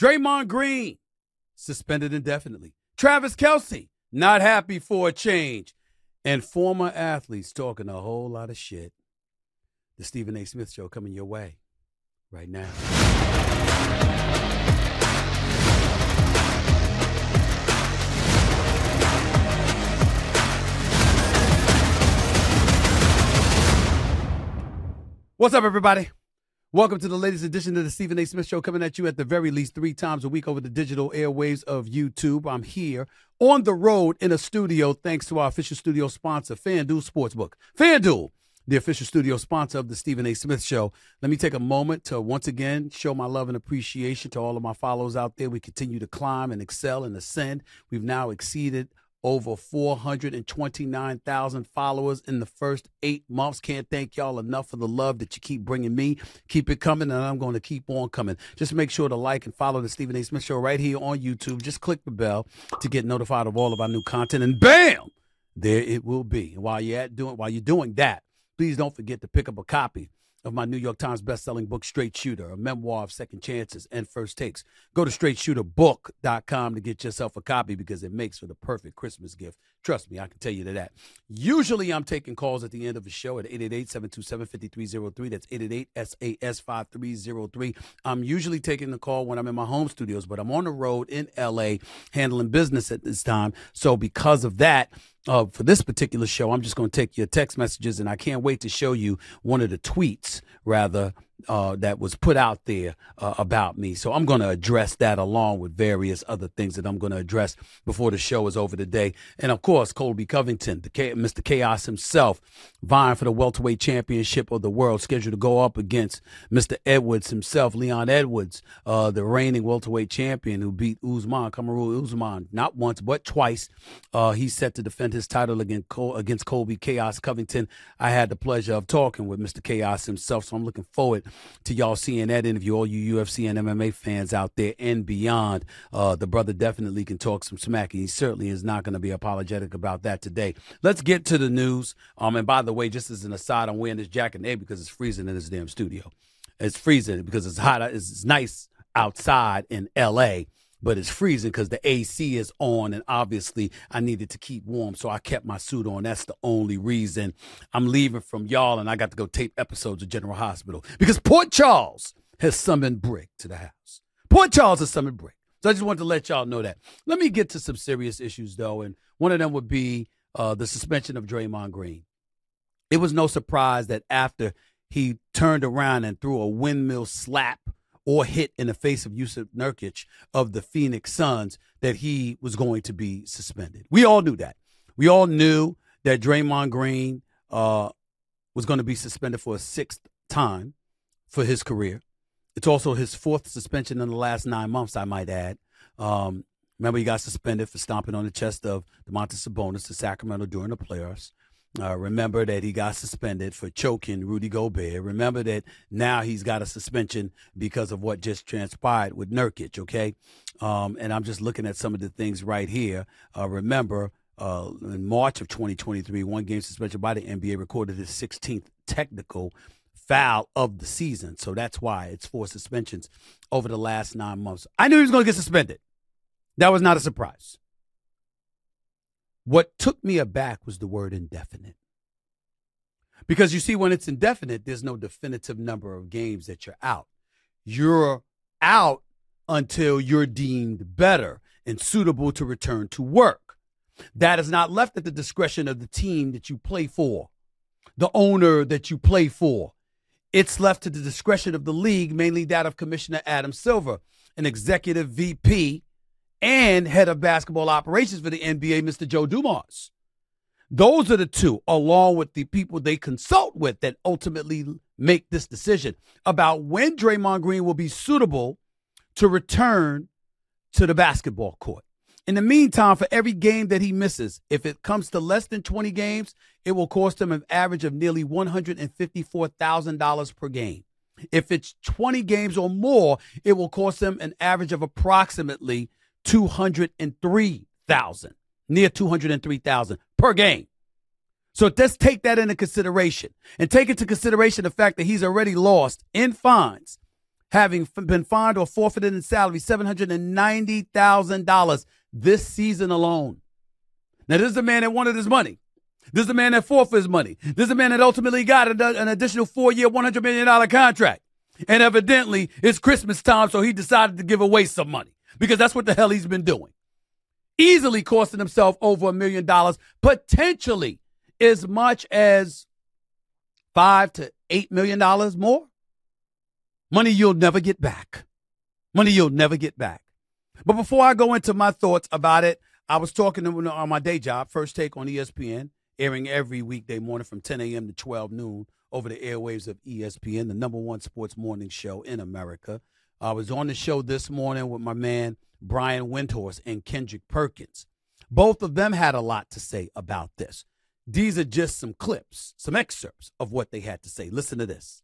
Draymond Green, suspended indefinitely. Travis Kelce, not happy for a change. And former athletes talking a whole lot of shit. The Stephen A. Smith Show coming your way right now. What's up, everybody? Welcome to the latest edition of the Stephen A. Smith Show, coming at you at the very least three times a week over the digital airwaves of YouTube. I'm here on the road in a studio, thanks to our official studio sponsor, FanDuel Sportsbook. FanDuel, the official studio sponsor of the Stephen A. Smith Show. Let me take a moment to once again show my love and appreciation to all of my followers out there. We continue to climb and excel and ascend. We've now exceeded over 429,000 followers in the first eight months. Can't thank y'all enough for the love that you keep bringing me. Keep it coming, and I'm going to keep on coming. Just make sure to like and follow the Stephen A. Smith Show right here on YouTube. Just click the bell to get notified of all of our new content, and bam, there it will be. And while you're at doing, while you're doing that, please don't forget to pick up a copy of my New York Times best-selling book, Straight Shooter, a memoir of second chances and first takes. Go to straightshooterbook.com to get yourself a copy because it makes for the perfect Christmas gift. Trust me, I can tell you that. Usually I'm taking calls at the end of the show at 888-727-5303. That's 888-SAS-5303. I'm usually taking the call when I'm in my home studios, but I'm on the road in L.A. handling business at this time. So because of that, uh, for this particular show, I'm just going to take your text messages, and I can't wait to show you one of the tweets, rather, uh, that was put out there uh, about me. So I'm going to address that along with various other things that I'm going to address before the show is over today. And of course, Colby Covington, K- Mr. Chaos himself, vying for the welterweight championship of the world, scheduled to go up against Mr. Edwards himself, Leon Edwards, uh, the reigning welterweight champion who beat Usman, Kamaru Usman, not once but twice. Uh, he's set to defend his title against, Col- against Colby Chaos Covington. I had the pleasure of talking with Mr. Chaos himself, so I'm looking forward to y'all seeing that interview, all you UFC and MMA fans out there and beyond. Uh, the brother definitely can talk some smack, and he certainly is not going to be apologetic about that today. Let's get to the news. Um, and by the way, just as an aside, I'm wearing this jacket today because it's freezing in this damn studio. It's freezing because it's hot. It's nice outside in LA but it's freezing because the AC is on, and obviously I needed to keep warm, so I kept my suit on. That's the only reason I'm leaving from y'all, and I got to go tape episodes of General Hospital because Port Charles has summoned Brick to the house. Port Charles has summoned Brick. So I just wanted to let y'all know that. Let me get to some serious issues though, and one of them would be uh, the suspension of Draymond Green. It was no surprise that after he turned around and threw a windmill slap or hit in the face of Jusuf Nurkic of the Phoenix Suns that he was going to be suspended. We all knew that. We all knew that Draymond Green uh, was going to be suspended for a sixth time for his career. It's also his fourth suspension in the last nine months, I might add. Um, remember, he got suspended for stomping on the chest of Domantas Sabonis to Sacramento during the playoffs. Uh, remember that he got suspended for choking Rudy Gobert. Remember that now he's got a suspension because of what just transpired with Nurkic, okay? Um, and I'm just looking at some of the things right here. Uh, remember, uh, in March of 2023, one game suspension by the NBA recorded his 16th technical foul of the season. So that's why it's four suspensions over the last nine months. I knew he was going to get suspended. That was not a surprise. What took me aback was the word indefinite. Because you see, when it's indefinite, there's no definitive number of games that you're out. You're out until you're deemed better and suitable to return to work. That is not left at the discretion of the team that you play for, the owner that you play for. It's left to the discretion of the league, mainly that of Commissioner Adam Silver, an executive VP and head of basketball operations for the NBA, Mr. Joe Dumars. Those are the two, along with the people they consult with, that ultimately make this decision about when Draymond Green will be suitable to return to the basketball court. In the meantime, for every game that he misses, if it comes to less than 20 games, it will cost him an average of nearly $154,000 per game. If it's 20 games or more, it will cost him an average of approximately 203,000, near 203,000 per game. So let's take that into consideration and take into consideration the fact that he's already lost in fines having been fined or forfeited in salary $790,000 this season alone. Now, this is a man that wanted his money. This is a man that fought for his money. This is a man that ultimately got an additional four year, $100 million contract. And evidently, it's Christmas time, so he decided to give away some money because that's what the hell he's been doing. Easily costing himself over a million dollars, potentially as much as five to eight million dollars more. Money you'll never get back. Money you'll never get back. But before I go into my thoughts about it, I was talking to, on uh, my day job, First Take on ESPN, airing every weekday morning from 10 a.m. to 12 noon over the airwaves of ESPN, the number one sports morning show in America. I was on the show this morning with my man Brian Windhorst and Kendrick Perkins. Both of them had a lot to say about this. These are just some clips, some excerpts of what they had to say. Listen to this.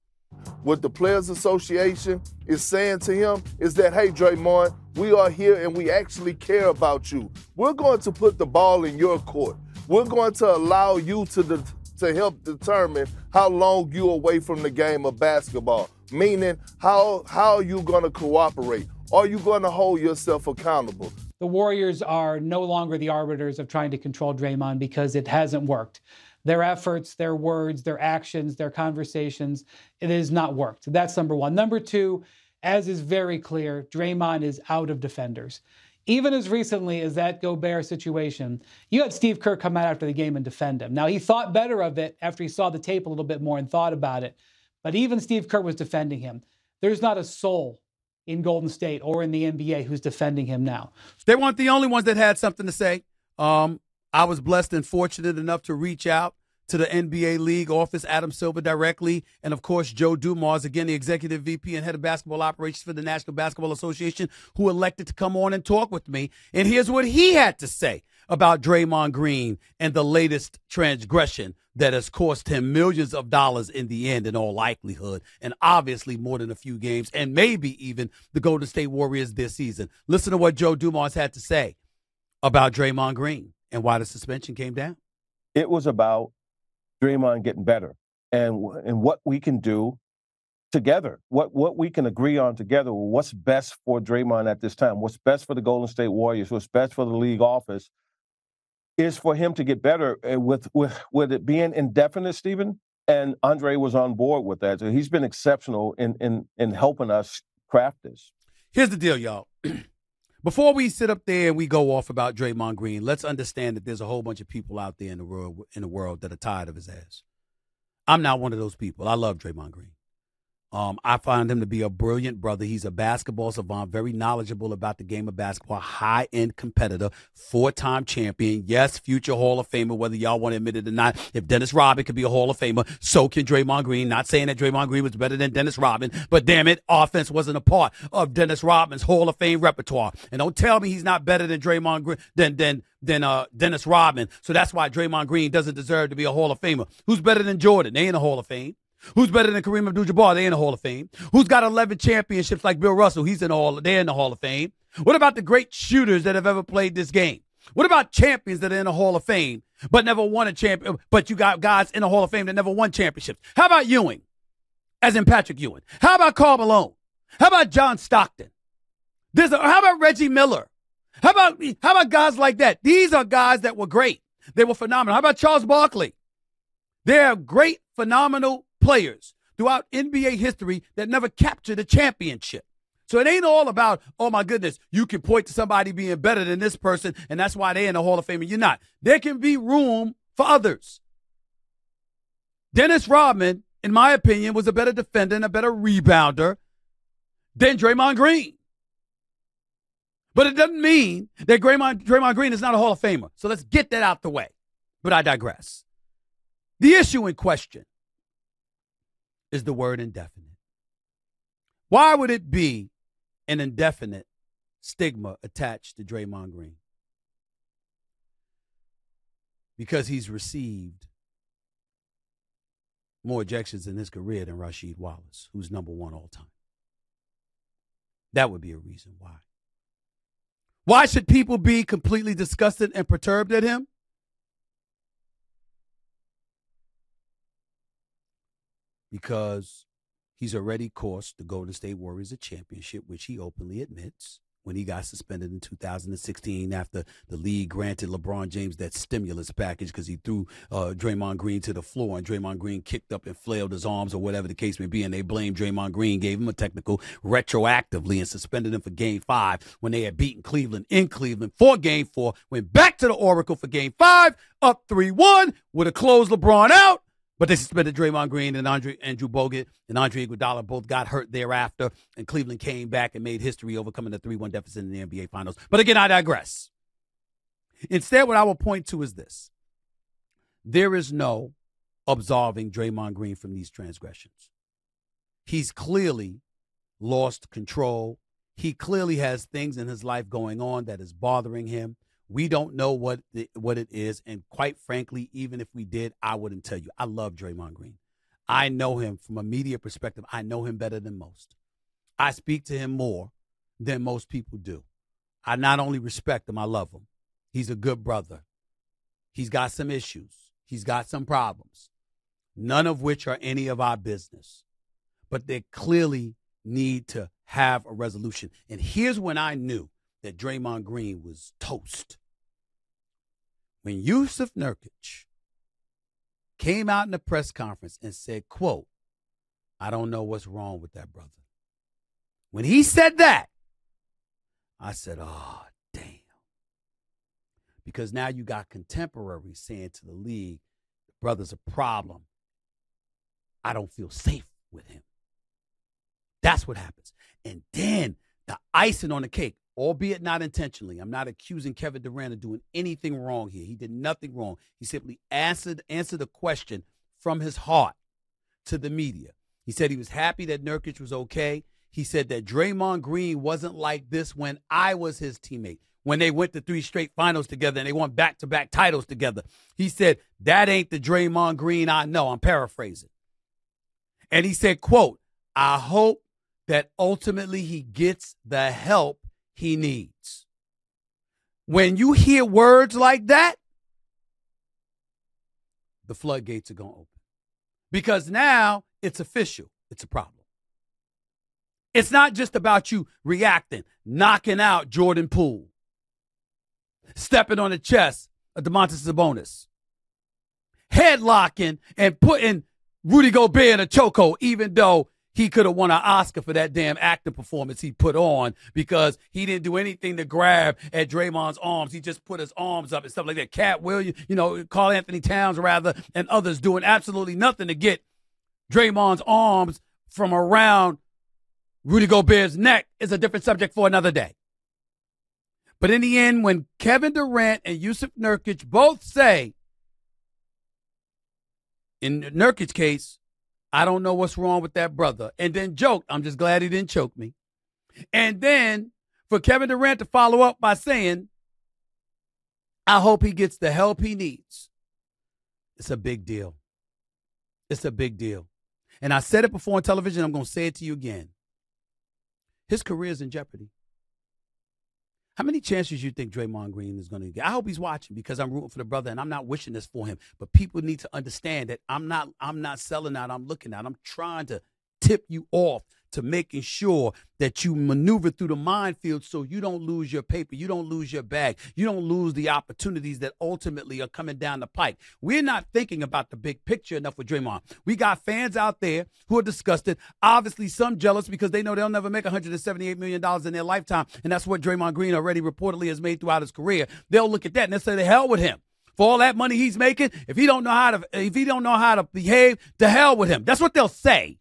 What the Players Association is saying to him is that, hey, Draymond, we are here and we actually care about you. We're going to put the ball in your court. We're going to allow you to, de- to help determine how long you're away from the game of basketball. Meaning, how, how are you going to cooperate? Are you going to hold yourself accountable? The Warriors are no longer the arbiters of trying to control Draymond because it hasn't worked their efforts, their words, their actions, their conversations. It has not worked. That's number one. Number two, as is very clear, Draymond is out of defenders. Even as recently as that Gobert situation, you had Steve Kerr come out after the game and defend him. Now, he thought better of it after he saw the tape a little bit more and thought about it. But even Steve Kerr was defending him. There's not a soul in Golden State or in the NBA who's defending him now. They weren't the only ones that had something to say. Um, I was blessed and fortunate enough to reach out to the NBA League office, Adam Silver directly, and of course, Joe Dumars, again, the executive VP and head of basketball operations for the National Basketball Association, who elected to come on and talk with me. And here's what he had to say about Draymond Green and the latest transgression that has cost him millions of dollars in the end, in all likelihood, and obviously more than a few games, and maybe even the Golden State Warriors this season. Listen to what Joe Dumars had to say about Draymond Green and why the suspension came down? It was about Draymond getting better and and what we can do together. What what we can agree on together. What's best for Draymond at this time? What's best for the Golden State Warriors? What's best for the league office? Is for him to get better uh, with with with it being indefinite, Stephen. And Andre was on board with that. So he's been exceptional in in in helping us craft this. Here's the deal, y'all. Before we sit up there and we go off about Draymond Green, let's understand that there's a whole bunch of people out there in the world in the world that are tired of his ass. I'm not one of those people. I love Draymond Green. Um, I find him to be a brilliant brother. He's a basketball savant, very knowledgeable about the game of basketball, high end competitor, four time champion. Yes, future Hall of Famer, whether y'all want to admit it or not. If Dennis Rodman could be a Hall of Famer, so can Draymond Green. Not saying that Draymond Green was better than Dennis Rodman, but damn it, offense wasn't a part of Dennis Rodman's Hall of Fame repertoire. And don't tell me he's not better than Draymond Green, than, than, than uh, Dennis Rodman. So that's why Draymond Green doesn't deserve to be a Hall of Famer. Who's better than Jordan? They ain't a Hall of Fame. Who's better than Kareem Abdul-Jabbar? They in the Hall of Fame. Who's got 11 championships like Bill Russell? He's in the Hall. They're in the Hall of Fame. What about the great shooters that have ever played this game? What about champions that are in the Hall of Fame but never won a champion? But you got guys in the Hall of Fame that never won championships. How about Ewing, as in Patrick Ewing? How about Karl Malone? How about John Stockton? How about Reggie Miller? How about how about guys like that? These are guys that were great. They were phenomenal. How about Charles Barkley? They're great, phenomenal players throughout NBA history that never captured a championship. So it ain't all about, oh my goodness, you can point to somebody being better than this person, and that's why they're in the Hall of Fame and you're not. There can be room for others. Dennis Rodman, in my opinion, was a better defender and a better rebounder than Draymond Green. But it doesn't mean that Draymond, Draymond Green is not a Hall of Famer. So let's get that out the way. But I digress. The issue in question is the word indefinite. Why would it be an indefinite stigma attached to Draymond Green? Because he's received more ejections in his career than Rasheed Wallace, who's number one all time. That would be a reason why. Why should people be completely disgusted and perturbed at him? Because He's already cost the Golden State Warriors a championship, which he openly admits when he got suspended in 2016 after the league granted LeBron James that stimulus package because he threw uh, Draymond Green to the floor and Draymond Green kicked up and flailed his arms or whatever the case may be. And they blamed Draymond Green, gave him a technical retroactively and suspended him for game five when they had beaten Cleveland in Cleveland for game four. Went back to the Oracle for game five, up 3 1, would have closed LeBron out. But they suspended Draymond Green and Andre Andrew Bogut and Andre Iguodala both got hurt thereafter, and Cleveland came back and made history, overcoming the three-one deficit in the NBA Finals. But again, I digress. Instead, what I will point to is this: there is no absolving Draymond Green from these transgressions. He's clearly lost control. He clearly has things in his life going on that is bothering him. We don't know what the, what it is, and quite frankly, even if we did, I wouldn't tell you. I love Draymond Green. I know him from a media perspective. I know him better than most. I speak to him more than most people do. I not only respect him, I love him. He's a good brother. He's got some issues. He's got some problems, none of which are any of our business. But they clearly need to have a resolution. And here's when I knew that Draymond Green was toast. When Jusuf Nurkic came out in the press conference and said, quote, I don't know what's wrong with that brother. When he said that, I said, oh, damn. Because now you got contemporaries saying to the league, the brother's a problem. I don't feel safe with him. That's what happens. And then the icing on the cake, albeit not intentionally. I'm not accusing Kevin Durant of doing anything wrong here. He did nothing wrong. He simply answered answered a question from his heart to the media. He said he was happy that Nurkic was okay. He said that Draymond Green wasn't like this when I was his teammate. When they went to three straight finals together and they won back to back titles together. He said, That ain't the Draymond Green I know. I'm paraphrasing. And he said, quote, I hope that ultimately he gets the help he needs. When you hear words like that, the floodgates are going to open. Because now it's official. It's a problem. It's not just about you reacting, knocking out Jordan Poole, stepping on the chest of Domantas Sabonis, headlocking and putting Rudy Gobert in a chokehold, even though he could have won an Oscar for that damn acting performance he put on because he didn't do anything to grab at Draymond's arms. He just put his arms up and stuff like that. Cat Williams, you know, Karl-Anthony Towns rather, and others doing absolutely nothing to get Draymond's arms from around Rudy Gobert's neck is a different subject for another day. But in the end, when Kevin Durant and Jusuf Nurkic both say, in Nurkic's case, I don't know what's wrong with that brother. And then joked, I'm just glad he didn't choke me. And then for Kevin Durant to follow up by saying, I hope he gets the help he needs. It's a big deal. It's a big deal. And I said it before on television. I'm going to say it to you again. His career is in jeopardy. How many chances you think Draymond Green is going to get? I hope he's watching because I'm rooting for the brother and I'm not wishing this for him. But people need to understand that I'm not I'm not selling out. I'm looking out. I'm trying to tip you off to making sure that you maneuver through the minefield so you don't lose your paper, you don't lose your bag, you don't lose the opportunities that ultimately are coming down the pike. We're not thinking about the big picture enough with Draymond. We got fans out there who are disgusted, obviously some jealous because they know they'll never make $178 million in their lifetime, and that's what Draymond Green already reportedly has made throughout his career. They'll look at that and they'll say, the hell with him for all that money he's making. If he don't know how to, if he don't know how to behave, to hell with him. That's what they'll say.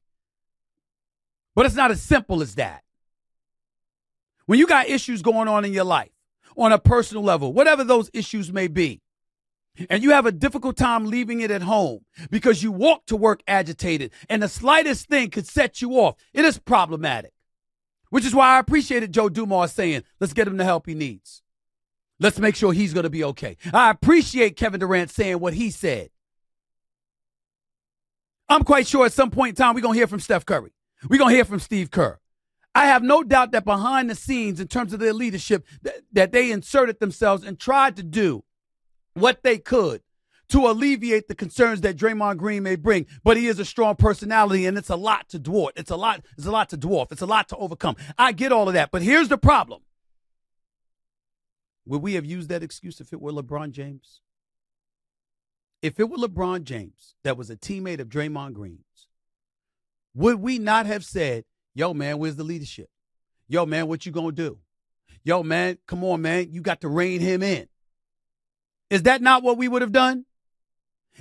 But it's not as simple as that. When you got issues going on in your life on a personal level, whatever those issues may be, and you have a difficult time leaving it at home because you walk to work agitated and the slightest thing could set you off, it is problematic. Which is why I appreciated Joe Dumars saying, let's get him the help he needs. Let's make sure he's going to be okay. I appreciate Kevin Durant saying what he said. I'm quite sure at some point in time we're going to hear from Steph Curry. We're going to hear from Steve Kerr. I have no doubt that behind the scenes, in terms of their leadership, that, they inserted themselves and tried to do what they could to alleviate the concerns that Draymond Green may bring, but he is a strong personality and it's a lot to dwarf. It's a lot, it's a lot to dwarf. It's a lot to overcome. I get all of that, but here's the problem. Would we have used that excuse if it were LeBron James? If it were LeBron James that was a teammate of Draymond Green's, would we not have said, yo, man, where's the leadership? Yo, man, what you gonna do? Yo, man, come on, man, you got to rein him in. Is that not what we would have done?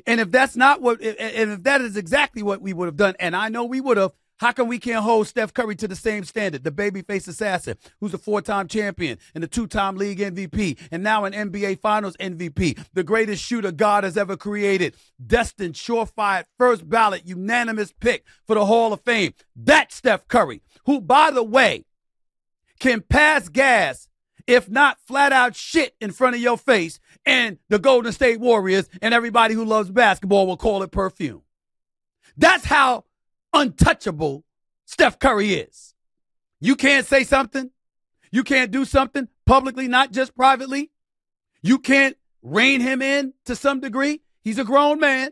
And if that's not what, and if that is exactly what we would have done, and I know we would have, how come we can't hold Steph Curry to the same standard? The babyface assassin, who's a four-time champion and a two-time league MVP, and now an NBA Finals MVP, the greatest shooter God has ever created, destined, surefire, first ballot, unanimous pick for the Hall of Fame. That's Steph Curry, who, by the way, can pass gas, if not flat out shit in front of your face, and the Golden State Warriors and everybody who loves basketball will call it perfume. That's how untouchable Steph Curry is. You can't say something. You can't do something publicly, not just privately. You can't rein him in to some degree. He's a grown man.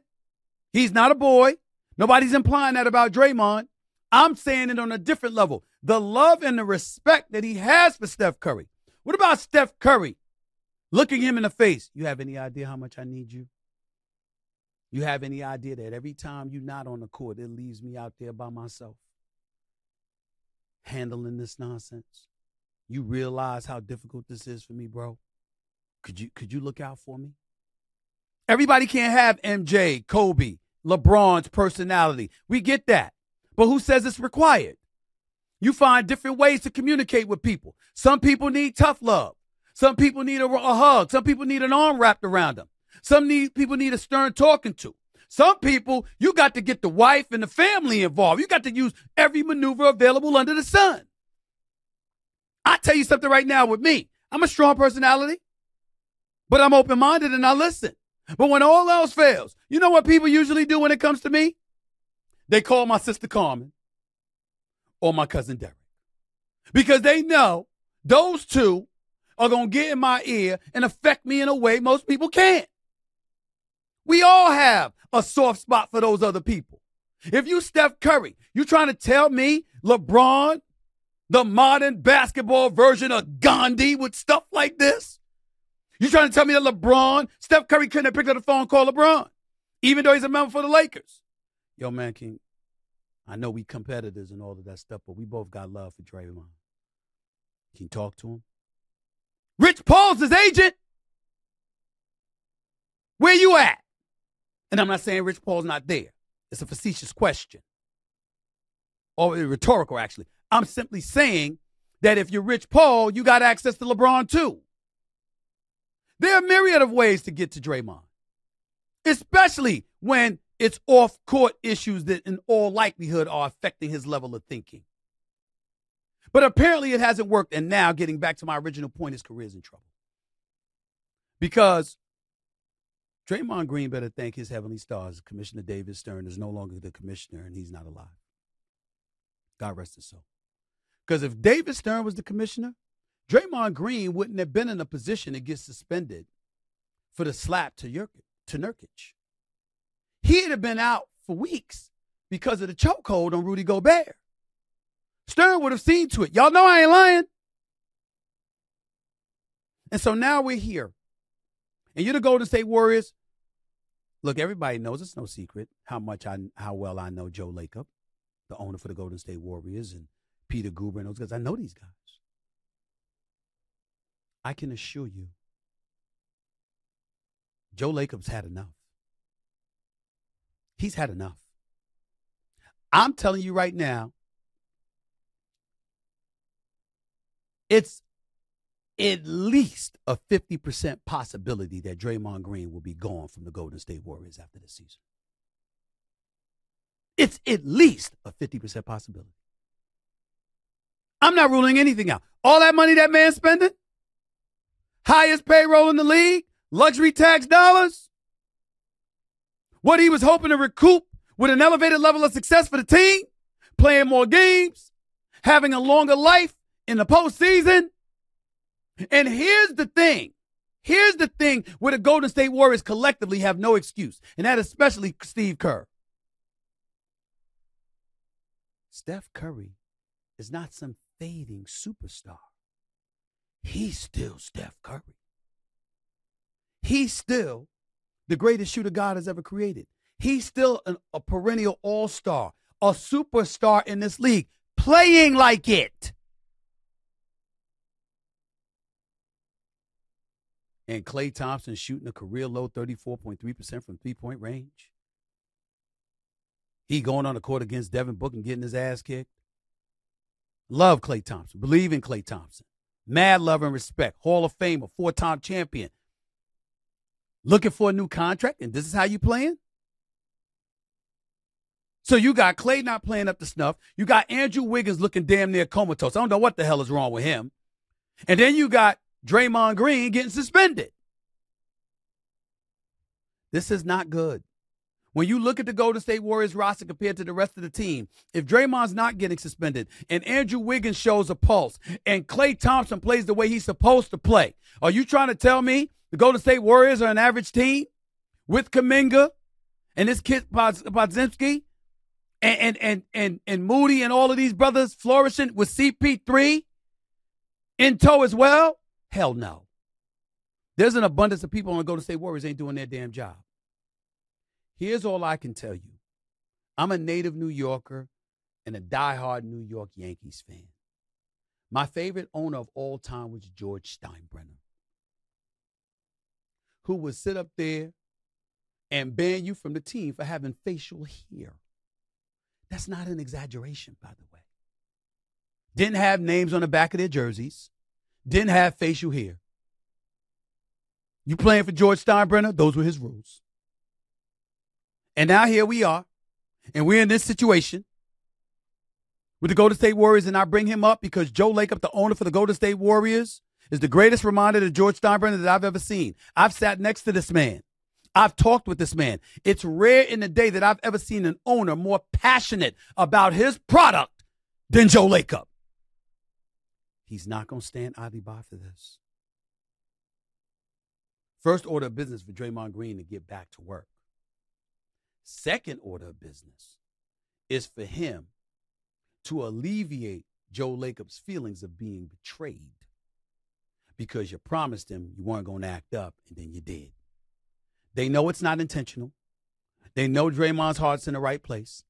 He's not a boy. Nobody's implying that about Draymond. I'm saying it on a different level. The love and the respect that he has for Steph Curry. What about Steph Curry looking him in the face? You have any idea how much I need you? You have any idea that every time you're not on the court, it leaves me out there by myself handling this nonsense? You realize how difficult this is for me, bro? Could you could you look out for me? Everybody can't have MJ, Kobe, LeBron's personality. We get that. But who says it's required? You find different ways to communicate with people. Some people need tough love. Some people need a, a hug. Some people need an arm wrapped around them. Some need, people need a stern talking to. Some people, you got to get the wife and the family involved. You got to use every maneuver available under the sun. I tell you something right now with me. I'm a strong personality, but I'm open minded and I listen. But when all else fails, you know what people usually do when it comes to me? They call my sister Carmen or my cousin Derek because they know those two are going to get in my ear and affect me in a way most people can't. We all have a soft spot for those other people. If you Steph Curry, you trying to tell me LeBron, the modern basketball version of Gandhi with stuff like this? You trying to tell me that LeBron, Steph Curry couldn't have picked up the phone and called LeBron, even though he's a member for the Lakers? Yo, man, King, I know we competitors and all of that stuff, but we both got love for Draymond. Can you talk to him? Rich Paul's his agent. Where you at? And I'm not saying Rich Paul's not there. It's a facetious question. Or rhetorical, actually. I'm simply saying that if you're Rich Paul, you got access to LeBron too. There are myriad of ways to get to Draymond, especially when it's off court issues that, in all likelihood, are affecting his level of thinking. But apparently, it hasn't worked. And now, getting back to my original point, his career is in trouble. Because Draymond Green better thank his heavenly stars. Commissioner David Stern is no longer the commissioner and he's not alive. God rest his soul. Because if David Stern was the commissioner, Draymond Green wouldn't have been in a position to get suspended for the slap to, Yurkic, to Nurkic. He'd have been out for weeks because of the chokehold on Rudy Gobert. Stern would have seen to it. Y'all know I ain't lying. And so now we're here. And you're the Golden State Warriors. Look, everybody knows it's no secret how much I how well I know Joe Lacob, the owner for the Golden State Warriors, and Peter Guber and those guys. I know these guys. I can assure you, Joe Lacob's had enough. He's had enough. I'm telling you right now, it's at least a 50% possibility that Draymond Green will be gone from the Golden State Warriors after the season. It's at least a 50% possibility. I'm not ruling anything out. All that money that man's spending, highest payroll in the league, luxury tax dollars, what he was hoping to recoup with an elevated level of success for the team, playing more games, having a longer life in the postseason and here's the thing Here's the thing where the Golden State Warriors collectively have no excuse, and that especially Steve Kerr. Steph Curry is not some fading superstar. He's still Steph Curry. He's still the greatest shooter God has ever created. He's still an, a perennial all star, a superstar in this league, playing like it. And Klay Thompson shooting a career low 34.3% from three point range. He going on the court against Devin Book and getting his ass kicked. Love Klay Thompson. Believe in Klay Thompson. Mad love and respect. Hall of Famer, four time champion. Looking for a new contract, and this is how you playing? So you got Klay not playing up to snuff. You got Andrew Wiggins looking damn near comatose. I don't know what the hell is wrong with him. And then you got Draymond Green getting suspended. This is not good. When you look at the Golden State Warriors roster compared to the rest of the team, if Draymond's not getting suspended and Andrew Wiggins shows a pulse and Klay Thompson plays the way he's supposed to play, are you trying to tell me the Golden State Warriors are an average team with Kuminga and this kid Podziemski and, and, and, and, and Moody and all of these brothers flourishing with CP3 in tow as well? Hell no. There's an abundance of people on the Golden State Warriors ain't doing their damn job. Here's all I can tell you I'm a native New Yorker and a diehard New York Yankees fan. My favorite owner of all time was George Steinbrenner, who would sit up there and ban you from the team for having facial hair. That's not an exaggeration, by the way. Didn't have names on the back of their jerseys, didn't have facial hair. You playing for George Steinbrenner? Those were his rules. And now here we are, and we're in this situation with the Golden State Warriors, and I bring him up because Joe Lacob, the owner for the Golden State Warriors, is the greatest reminder to George Steinbrenner that I've ever seen. I've sat next to this man. I've talked with this man. It's rare in the day that I've ever seen an owner more passionate about his product than Joe Lacob. He's not going to stand idly by for this. First order of business for Draymond Green to get back to work. Second order of business is for him to alleviate Joe Lacob's feelings of being betrayed because you promised him you weren't going to act up and then you did. They know it's not intentional. They know Draymond's heart's in the right place.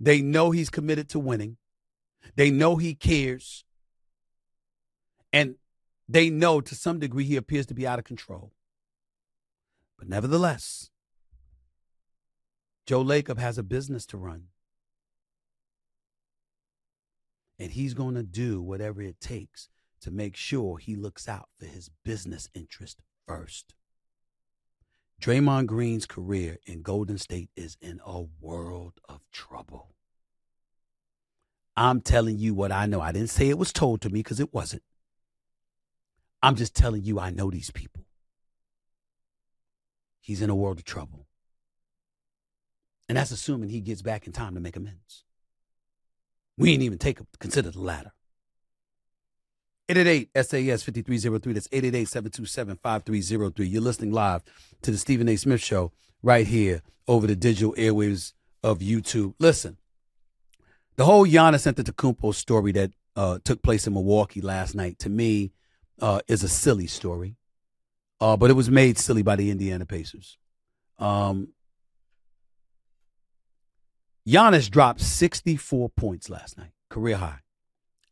They know he's committed to winning. They know he cares. And they know to some degree he appears to be out of control. But nevertheless, Joe Lacob has a business to run. And he's going to do whatever it takes to make sure he looks out for his business interest first. Draymond Green's career in Golden State is in a world of trouble. I'm telling you what I know. I didn't say it was told to me because it wasn't. I'm just telling you I know these people. He's in a world of trouble. And that's assuming he gets back in time to make amends. We ain't even take consider the latter. 888 SAS 5303. That's 888 727 5303. You're listening live to the Stephen A. Smith Show right here over the digital airwaves of YouTube. Listen, the whole Giannis Antetokounmpo story that uh, took place in Milwaukee last night, to me, uh, is a silly story. Uh, but it was made silly by the Indiana Pacers. Um, Giannis dropped 64 points last night, career high.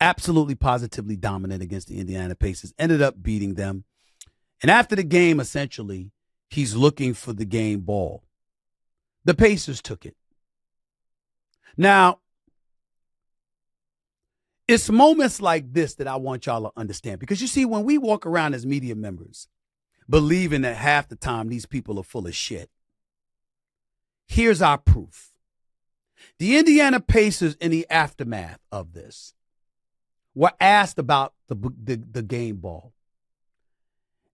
Absolutely positively dominant against the Indiana Pacers. Ended up beating them. And after the game, essentially, he's looking for the game ball. The Pacers took it. Now, it's moments like this that I want y'all to understand because you see, when we walk around as media members, believing that half the time these people are full of shit, here's our proof. The Indiana Pacers, in the aftermath of this, were asked about the, the, the game ball.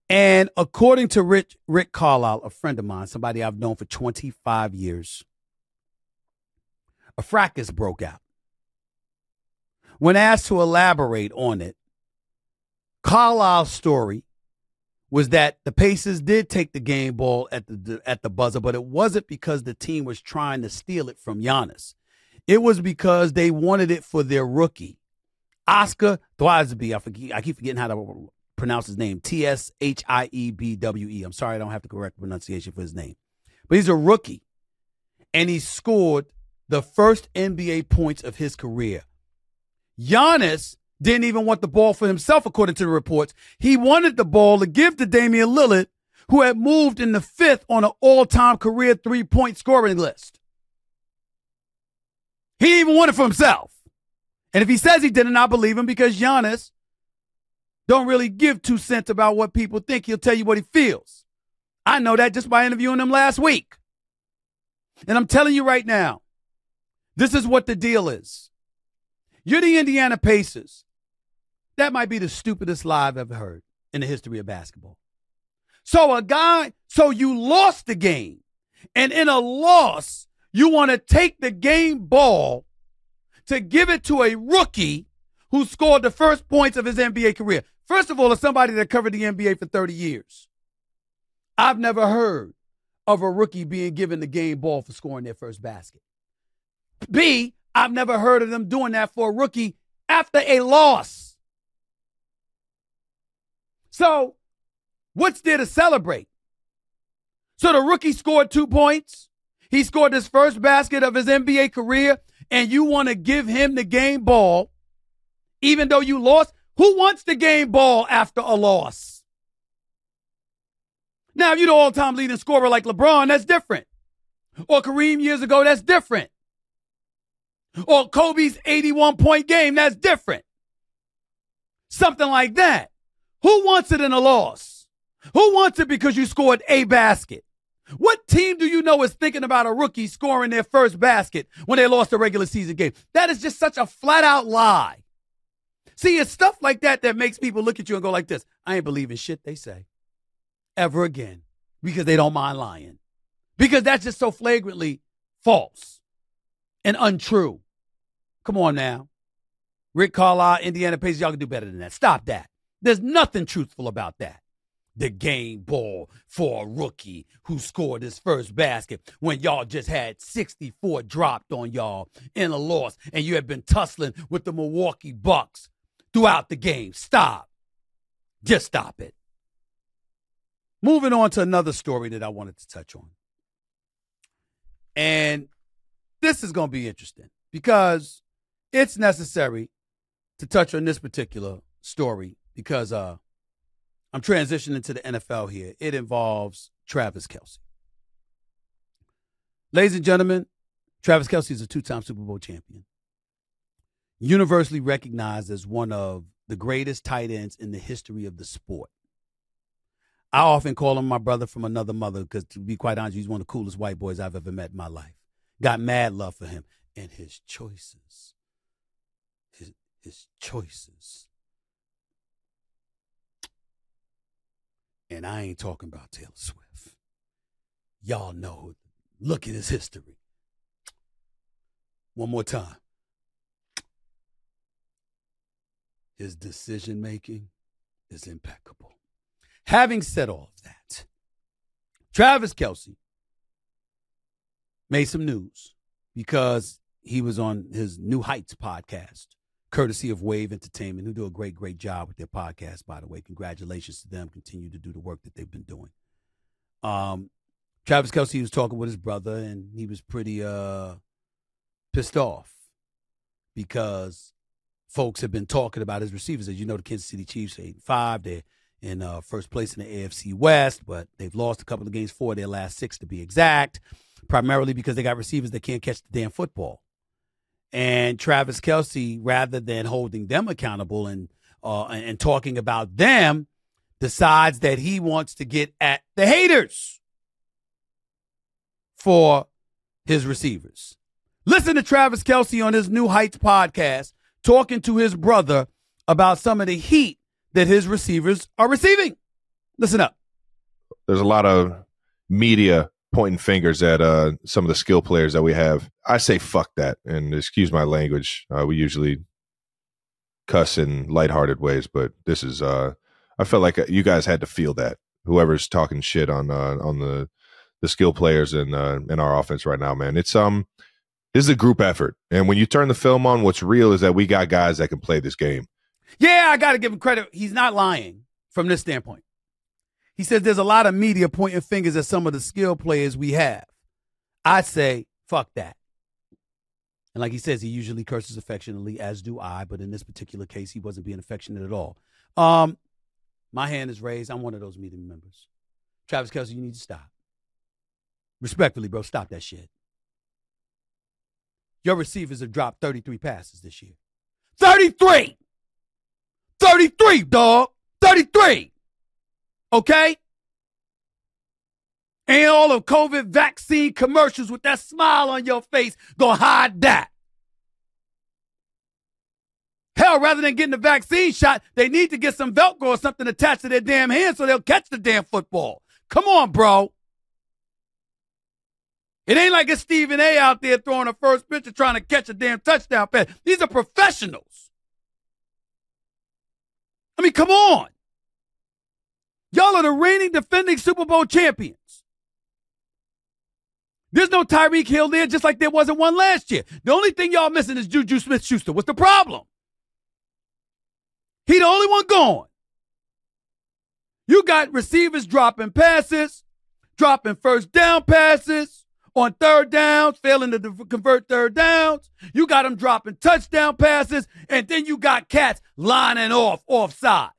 And according to Rich, Rick Carlisle, a friend of mine, somebody I've known for 25 years, a fracas broke out. When asked to elaborate on it, Carlisle's story was that the Pacers did take the game ball at the at the buzzer, but it wasn't because the team was trying to steal it from Giannis. It was because they wanted it for their rookie, Oscar Thwazby. I forget. I keep forgetting how to pronounce his name. T S H I E B W E. I'm sorry, I don't have the correct pronunciation for his name, but he's a rookie, and he scored the first NBA points of his career. Giannis didn't even want the ball for himself, according to the reports. He wanted the ball to give to Damian Lillard, who had moved in the fifth on an all time career three point scoring list. He didn't even want it for himself. And if he says he didn't, I believe him because Giannis don't really give two cents about what people think. He'll tell you what he feels. I know that just by interviewing him last week. And I'm telling you right now, this is what the deal is. You're the Indiana Pacers. That might be the stupidest lie I've ever heard in the history of basketball. So a guy, so you lost the game. And in a loss, you want to take the game ball to give it to a rookie who scored the first points of his NBA career. First of all, as somebody that covered the NBA for 30 years, I've never heard of a rookie being given the game ball for scoring their first basket. B, I've never heard of them doing that for a rookie after a loss. So, what's there to celebrate? So the rookie scored two points. He scored his first basket of his NBA career, and you want to give him the game ball, even though you lost? Who wants the game ball after a loss? Now, if you're the all time leading scorer like LeBron, that's different. Or Kareem years ago, that's different. Or Kobe's 81 point game, that's different. Something like that. Who wants it in a loss? Who wants it because you scored a basket? What team do you know is thinking about a rookie scoring their first basket when they lost a regular season game? That is just such a flat out lie. See, it's stuff like that that makes people look at you and go like this I ain't believing shit they say ever again because they don't mind lying. Because that's just so flagrantly false and untrue. Come on now. Rick Carlisle, Indiana Pacers, y'all can do better than that. Stop that. There's nothing truthful about that. The game ball for a rookie who scored his first basket when y'all just had 64 dropped on y'all in a loss and you have been tussling with the Milwaukee Bucks throughout the game. Stop. Just stop it. Moving on to another story that I wanted to touch on. And this is going to be interesting because it's necessary to touch on this particular story because uh, I'm transitioning to the NFL here. It involves Travis Kelce. Ladies and gentlemen, Travis Kelce is a two time Super Bowl champion, universally recognized as one of the greatest tight ends in the history of the sport. I often call him my brother from another mother because, to be quite honest, he's one of the coolest white boys I've ever met in my life. Got mad love for him and his choices his choices. And I ain't talking about Taylor Swift. Y'all know, look at his history. One more time. His decision making is impeccable. Having said all of that, Travis Kelce made some news because he was on his New Heights podcast courtesy of Wave Entertainment, who do a great, great job with their podcast, by the way. Congratulations to them. Continue to do the work that they've been doing. Um, Travis Kelce was talking with his brother, and he was pretty uh, pissed off because folks have been talking about his receivers. As you know, the Kansas City Chiefs are 8 5. They're in uh, first place in the AFC West, but they've lost a couple of games, four of their last six to be exact, primarily because they got receivers that can't catch the damn football and Travis Kelce, rather than holding them accountable and uh, and talking about them, decides that he wants to get at the haters for his receivers. Listen to Travis Kelce on his New Heights podcast talking to his brother about some of the heat that his receivers are receiving. Listen up. There's a lot of media pointing fingers at uh, some of the skill players that we have. I say fuck that, and excuse my language. Uh, we usually cuss in lighthearted ways, but this is uh, I felt like uh, you guys had to feel that. Whoever's talking shit on uh, on the the skill players in uh, in our offense right now, man. It's um this is a group effort, and when you turn the film on, what's real is that we got guys that can play this game. Yeah, I got to give him credit. He's not lying from this standpoint. He says there's a lot of media pointing fingers at some of the skill players we have. I say, fuck that. And like he says, he usually curses affectionately, as do I, but in this particular case, he wasn't being affectionate at all. Um, my hand is raised. I'm one of those media members. Travis Kelce, you need to stop. Respectfully, bro, stop that shit. Your receivers have dropped 33 passes this year. 33! 33, dog! 33! Okay? And all of COVID vaccine commercials with that smile on your face gonna hide that. Hell, rather than getting the vaccine shot, they need to get some Velcro or something attached to their damn hands so they'll catch the damn football. Come on, bro. It ain't like it's Stephen A out there throwing a first pitch and trying to catch a damn touchdown pass. These are professionals. I mean, come on. Y'all are the reigning defending Super Bowl champions. There's no Tyreek Hill there, just like there wasn't one last year. The only thing y'all missing is Juju Smith Schuster. What's the problem? He the only one gone. You got receivers dropping passes, dropping first down passes on third downs, failing to convert third downs. You got them dropping touchdown passes, and then you got cats lining off offside.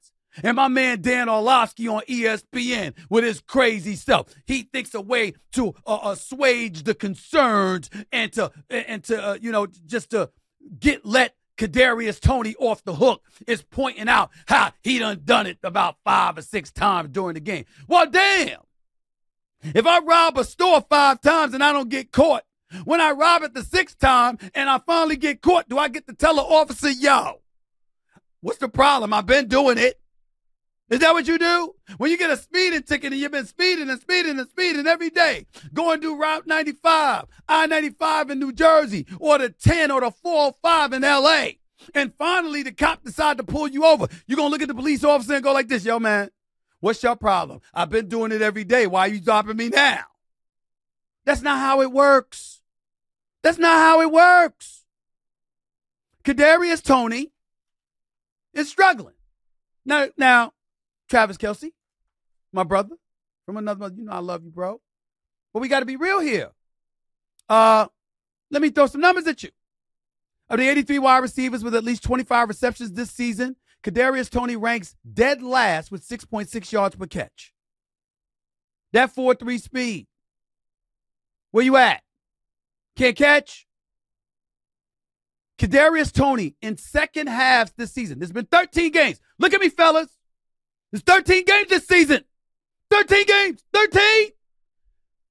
And my man Dan Orlovsky on ESPN with his crazy stuff. He thinks a way to uh, assuage the concerns and to and to uh, you know just to get let Kadarius Toney off the hook is pointing out how he done done it about five or six times during the game. Well, damn. If I rob a store five times and I don't get caught, when I rob it the sixth time and I finally get caught, do I get to tell the officer, yo, what's the problem? I've been doing it. Is that what you do? When you get a speeding ticket and you've been speeding and speeding and speeding every day, going to Route 95, I 95 in New Jersey, or the 10 or the 405 in LA, and finally the cop decide to pull you over, you're going to look at the police officer and go like this, yo, man, what's your problem? I've been doing it every day. Why are you stopping me now? That's not how it works. That's not how it works. Kadarius Toney is struggling. Now, now, Travis Kelce, my brother from another mother. You know I love you, bro. But we got to be real here. Uh, let me throw some numbers at you. Of the 83 wide receivers with at least 25 receptions this season, Kadarius Toney ranks dead last with 6.6 yards per catch. That 4-3 speed. Where you at? Can't catch? Kadarius Toney in second halves this season. There's been 13 games. Look at me, fellas. There's 13 games this season. 13 games. 13.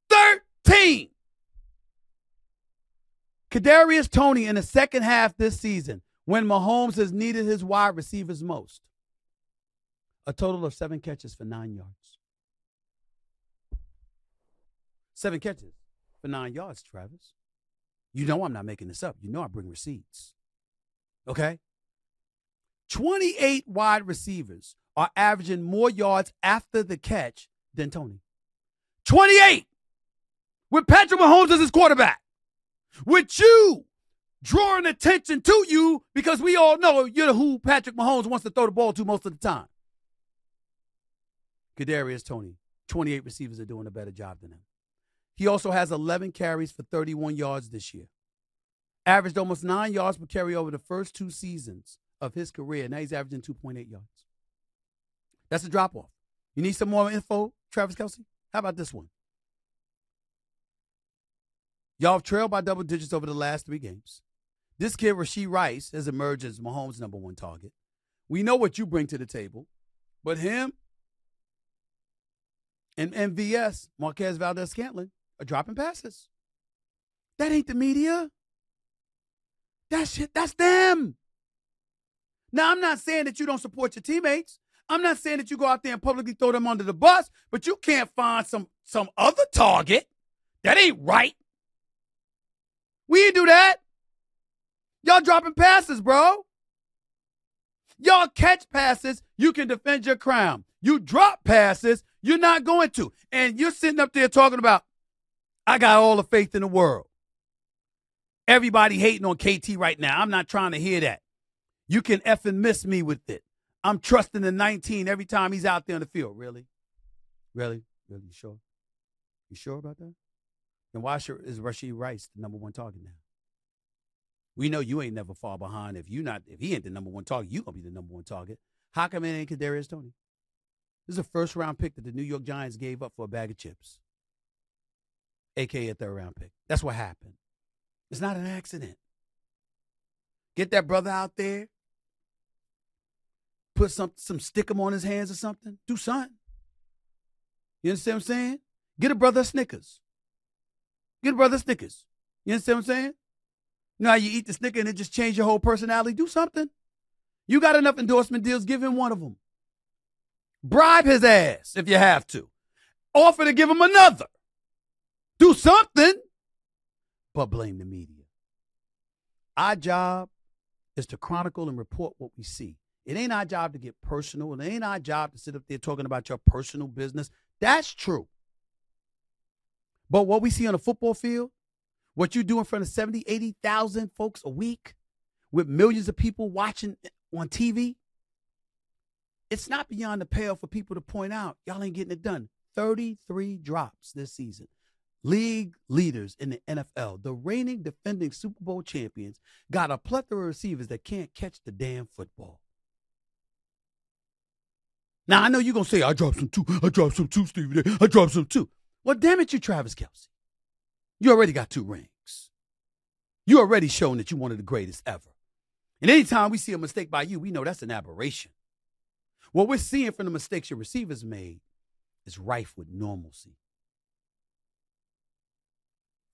13. Kadarius Toney in the second half this season, when Mahomes has needed his wide receivers most, a total of seven catches for nine yards. Seven catches for nine yards, Travis. You know I'm not making this up. You know I bring receipts. Okay? 28 wide receivers are averaging more yards after the catch than Toney. 28 with Patrick Mahomes as his quarterback. With you drawing attention to you because we all know you're who Patrick Mahomes wants to throw the ball to most of the time. Kadarius Toney, 28 receivers are doing a better job than him. He also has 11 carries for 31 yards this year. Averaged almost nine yards per carry over the first two seasons of his career. Now he's averaging 2.8 yards. That's a drop off. You need some more info, Travis Kelce? How about this one? Y'all have trailed by double digits over the last three games. This kid, Rashee Rice, has emerged as Mahomes' number one target. We know what you bring to the table, but him and MVS, Marquez Valdes Scantling, are dropping passes. That ain't the media. That shit, that's them. Now, I'm not saying that you don't support your teammates. I'm not saying that you go out there and publicly throw them under the bus, but you can't find some some other target. That ain't right. We ain't do that. Y'all dropping passes, bro. Y'all catch passes, you can defend your crown. You drop passes, you're not going to. And you're sitting up there talking about, I got all the faith in the world. Everybody hating on KT right now. I'm not trying to hear that. You can effing miss me with it. I'm trusting the 19 every time he's out there on the field. Really? Really? Really? You sure? You sure about that? Then why is Rashee Rice the number one target now? We know you ain't never far behind. If you not, if he ain't the number one target, you gonna be the number one target. How come it ain't Kadarius Toney? This is a first round pick that the New York Giants gave up for a bag of chips, aka a third round pick. That's what happened. It's not an accident. Get that brother out there. Put some some stick on his hands or something. Do something. You understand what I'm saying? Get a brother Snickers. Get a brother Snickers. You understand what I'm saying? How you eat the Snicker and it just change your whole personality? Do something. You got enough endorsement deals, give him one of them. Bribe his ass if you have to. Offer to give him another. Do something. But blame the media. Our job is to chronicle and report what we see. It ain't our job to get personal. It ain't our job to sit up there talking about your personal business. That's true. But what we see on the football field, what you do in front of 70, 80,000 folks a week with millions of people watching on TV, it's not beyond the pale for people to point out y'all ain't getting it done. 33 drops this season. League leaders in the NFL, the reigning defending Super Bowl champions, got a plethora of receivers that can't catch the damn football. Now I know you're gonna say I dropped some too. I dropped some too, Stevie. I dropped some too. Well, damn it, you Travis Kelce. You already got two rings. You already shown that you're one of the greatest ever. And anytime we see a mistake by you, we know that's an aberration. What we're seeing from the mistakes your receivers made is rife with normalcy.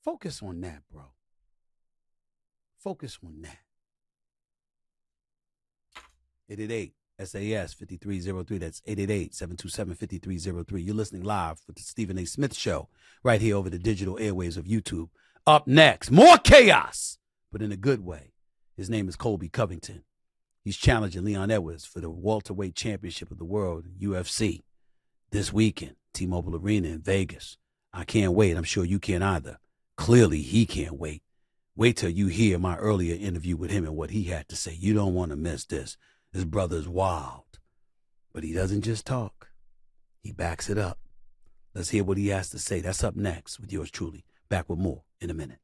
Focus on that, bro. Focus on that. 888 SAS 5303. That's 888 727 5303. You're listening live with the Stephen A. Smith Show right here over the digital airways of YouTube. Up next, more chaos, but in a good way. His name is Colby Covington. He's challenging Leon Edwards for the welterweight championship of the world, UFC, this weekend, T-Mobile Arena in Vegas. I can't wait. I'm sure you can't either. Clearly, he can't wait. Wait till you hear my earlier interview with him and what he had to say. You don't want to miss this. His brother's wild. But he doesn't just talk, he backs it up. Let's hear what he has to say. That's up next with yours truly. Back with more in a minute.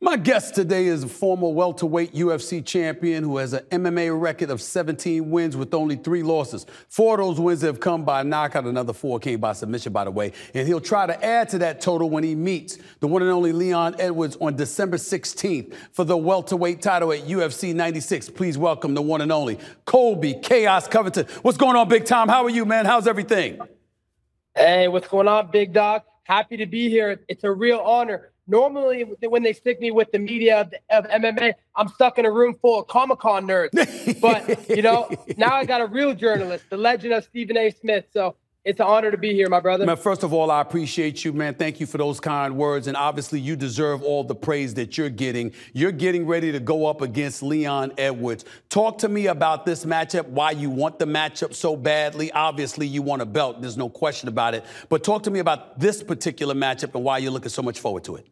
My guest today is a former welterweight UFC champion who has an MMA record of 17 wins with only three losses. Four of those wins have come by knockout, another four came by submission, by the way. And he'll try to add to that total when he meets the one and only Leon Edwards on December 16th for the welterweight title at UFC 96. Please welcome the one and only Colby Chaos Covington. What's going on, Big Time? How are you, man? How's everything? Hey, what's going on, Big Dog? Happy to be here. It's a real honor. Normally, when they stick me with the media of, of MMA, I'm stuck in a room full of Comic Con nerds. But, you know, now I got a real journalist, the legend of Stephen A. Smith. So it's an honor to be here, my brother. Man, first of all, I appreciate you, man. Thank you for those kind words. And obviously, you deserve all the praise that you're getting. You're getting ready to go up against Leon Edwards. Talk to me about this matchup, why you want the matchup so badly. Obviously, you want a belt. There's no question about it. But talk to me about this particular matchup and why you're looking so much forward to it.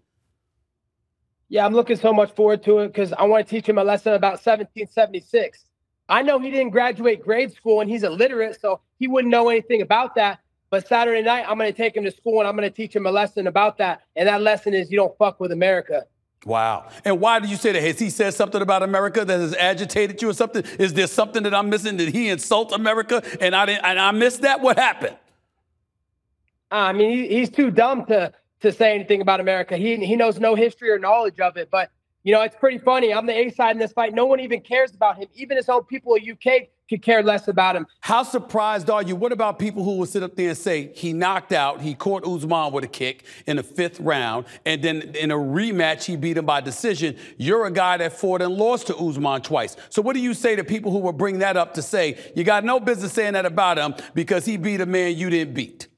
Yeah, I'm looking so much forward to it because I want to teach him a lesson about 1776. I know he didn't graduate grade school and he's illiterate, so he wouldn't know anything about that. But Saturday night, I'm going to take him to school and I'm going to teach him a lesson about that. And that lesson is you don't fuck with America. Wow. And why did you say that? Has he said something about America that has agitated you or something? Is there something that I'm missing? Did he insult America and I didn't and I missed that? What happened? Ah, I mean, he's too dumb to to say anything about America. He he knows no history or knowledge of it. But you know, it's pretty funny. I'm the A side in this fight. No one even cares about him. Even his own people in UK could care less about him. How surprised are you? What about people who will sit up there and say he knocked out, he caught Usman with a kick in the fifth round, and then in a rematch he beat him by decision? You're a guy that fought and lost to Usman twice. So what do you say to people who will bring that up to say you got no business saying that about him because he beat a man you didn't beat?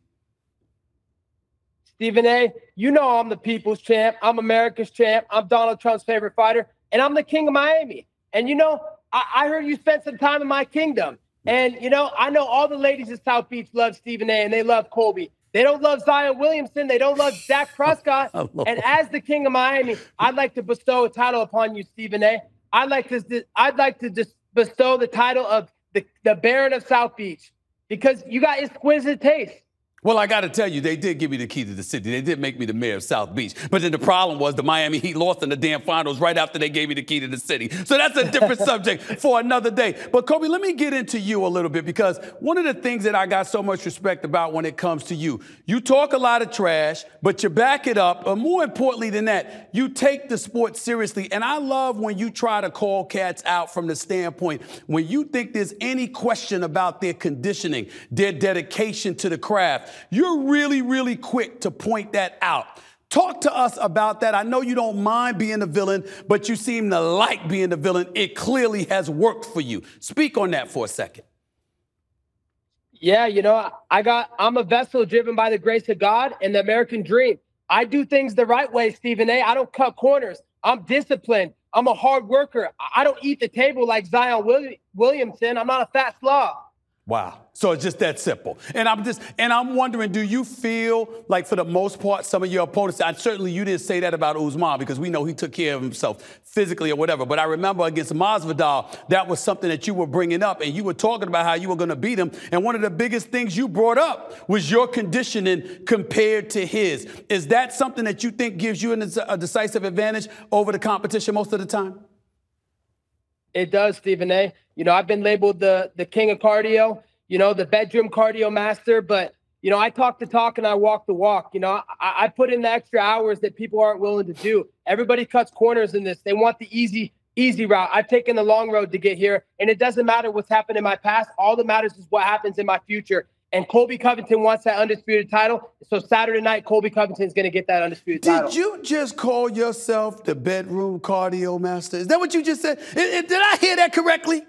Stephen A., you know I'm the people's champ. I'm America's champ. I'm Donald Trump's favorite fighter, and I'm the king of Miami. And you know, I, I heard you spent some time in my kingdom. And, you know, I know all the ladies in South Beach love Stephen A and they love Colby. They don't love Zion Williamson. They don't love Dak oh, Prescott. Oh, and as the king of Miami, I'd like to bestow a title upon you, Stephen A. I'd like to I'd like to just bestow the title of the, the Baron of South Beach because you got exquisite taste. Well, I got to tell you, they did give me the key to the city. They did make me the mayor of South Beach. But then the problem was the Miami Heat lost in the damn finals right after they gave me the key to the city. So that's a different subject for another day. But Kobe, let me get into you a little bit because one of the things that I got so much respect about when it comes to you, you talk a lot of trash, but you back it up. But more importantly than that, you take the sport seriously. And I love when you try to call cats out from the standpoint when you think there's any question about their conditioning, their dedication to the craft you're really, really quick to point that out. Talk to us about that. I know you don't mind being the villain, but you seem to like being the villain. It clearly has worked for you. Speak on that for a second. Yeah, you know, I got I'm a vessel driven by the grace of God and the American dream. I do things the right way, Stephen A. I don't cut corners. I'm disciplined. I'm a hard worker. I don't eat the table like Zion Williamson. I'm not a fat slob. Wow. So it's just that simple. And I'm just, and I'm wondering, do you feel like for the most part, some of your opponents, and certainly you didn't say that about Usman because we know he took care of himself physically or whatever. But I remember against Masvidal, that was something that you were bringing up and you were talking about how you were going to beat him. And one of the biggest things you brought up was your conditioning compared to his. Is that something that you think gives you a decisive advantage over the competition most of the time? It does, Stephen A. You know, I've been labeled the the king of cardio, you know, the bedroom cardio master, but you know, I talk the talk and I walk the walk. You know, I, I put in the extra hours that people aren't willing to do. Everybody cuts corners in this. They want the easy, easy route. I've taken the long road to get here, and it doesn't matter what's happened in my past. All that matters is what happens in my future. And Colby Covington wants that undisputed title. So Saturday night, Colby Covington is going to get that undisputed did title. Did you just call yourself the bedroom cardio master? Is that what you just said? Did I hear that correctly?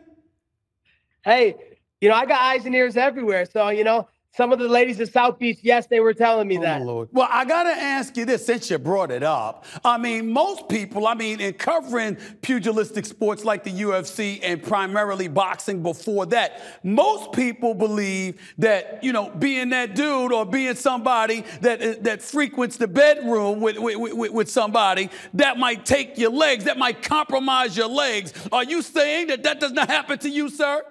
Hey, you know, I got eyes and ears everywhere. So, you know, some of the ladies at South Beach, yes, they were telling me oh, that. Lord. Well, I got to ask you this since you brought it up. I mean, most people, I mean, in covering pugilistic sports like the UFC and primarily boxing before that, most people believe that, you know, being that dude or being somebody that, that frequents the bedroom with, with, with, with somebody, that might take your legs, that might compromise your legs. Are you saying that that does not happen to you, sir?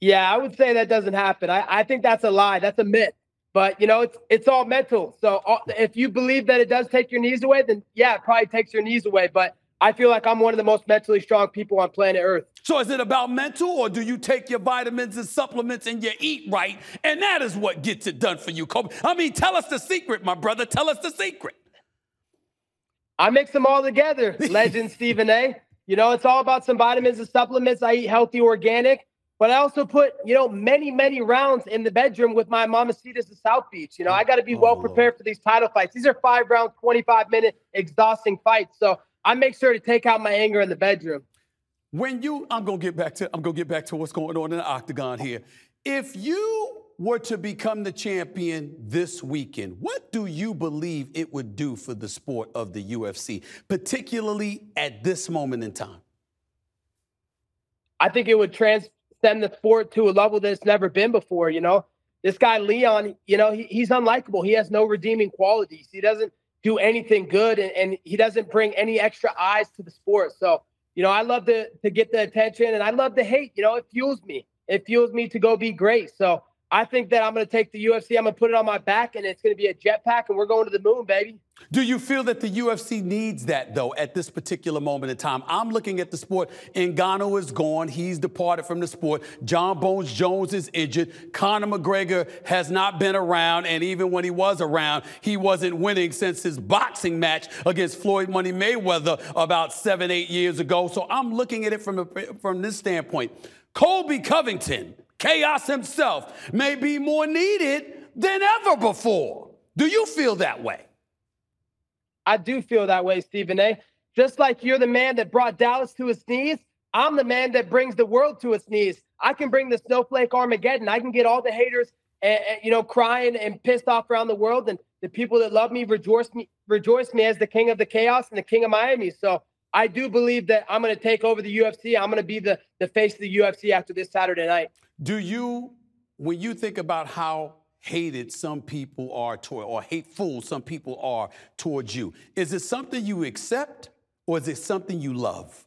Yeah, I would say that doesn't happen. I, I think that's a lie. That's a myth. But you know, it's it's all mental. So all, if you believe that it does take your knees away, then yeah, it probably takes your knees away. But I feel like I'm one of the most mentally strong people on planet Earth. So is it about mental, or do you take your vitamins and supplements and you eat right, and that is what gets it done for you, Kobe? I mean, tell us the secret, my brother. Tell us the secret. I mix them all together, legend Stephen A. You know, it's all about some vitamins and supplements. I eat healthy, organic. But I also put, you know, many, many rounds in the bedroom with my mamacitas at South Beach. You know, I got to be oh, well prepared for these title fights. These are five round, 25 minute, exhausting fights. So I make sure to take out my anger in the bedroom. When you, I'm gonna get back to, I'm gonna get back to what's going on in the octagon here. If you were to become the champion this weekend, what do you believe it would do for the sport of the UFC, particularly at this moment in time? I think it would trans send the sport to a level that it's never been before. You know, this guy Leon, you know, he, he's unlikable. He has no redeeming qualities. He doesn't do anything good, and, and he doesn't bring any extra eyes to the sport. So, you know, I love to to get the attention, and I love the hate. You know, it fuels me. It fuels me to go be great. So I think that I'm going to take the UFC. I'm going to put it on my back, and it's going to be a jetpack, and we're going to the moon, baby. Do you feel that the UFC needs that, though, at this particular moment in time? I'm looking at the sport. Ngannou is gone. He's departed from the sport. Jon Bones Jones is injured. Conor McGregor has not been around. And even when he was around, he wasn't winning since his boxing match against Floyd Money Mayweather about seven, eight years ago. So I'm looking at it from, a, from this standpoint. Colby Covington, chaos himself, may be more needed than ever before. Do you feel that way? I do feel that way, Stephen A. Just like you're the man that brought Dallas to its knees, I'm the man that brings the world to its knees. I can bring the snowflake Armageddon. I can get all the haters, and, and, you know, crying and pissed off around the world, and the people that love me rejoice me rejoice me as the king of the chaos and the king of Miami. So I do believe that I'm going to take over the UFC. I'm going to be the, the face of the UFC after this Saturday night. Do you, when you think about how hated some people are toward, or hateful some people are towards you, is it something you accept or is it something you love?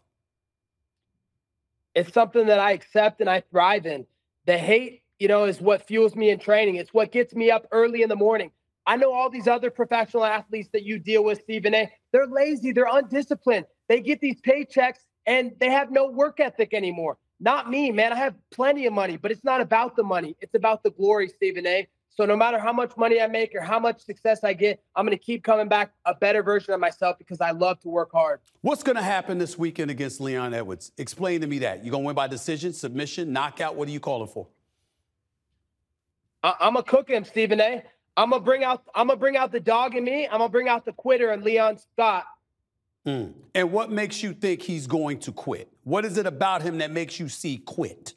It's something that I accept and I thrive in. The hate, you know, is what fuels me in training. It's what gets me up early in the morning. I know all these other professional athletes that you deal with, Stephen A. They're lazy, they're undisciplined. They get these paychecks and they have no work ethic anymore. Not me, man. I have plenty of money, but it's not about the money. It's about the glory, Stephen A. So no matter how much money I make or how much success I get, I'm going to keep coming back a better version of myself because I love to work hard. What's going to happen this weekend against Leon Edwards? Explain to me that. You going to win by decision, submission, knockout? What are you calling for? I- am gonna cook him, Stephen A. I'm gonna bring out. I'm gonna bring out the dog in me. I'm gonna bring out the quitter and Leon Scott. Mm. And what makes you think he's going to quit? What is it about him that makes you see quit?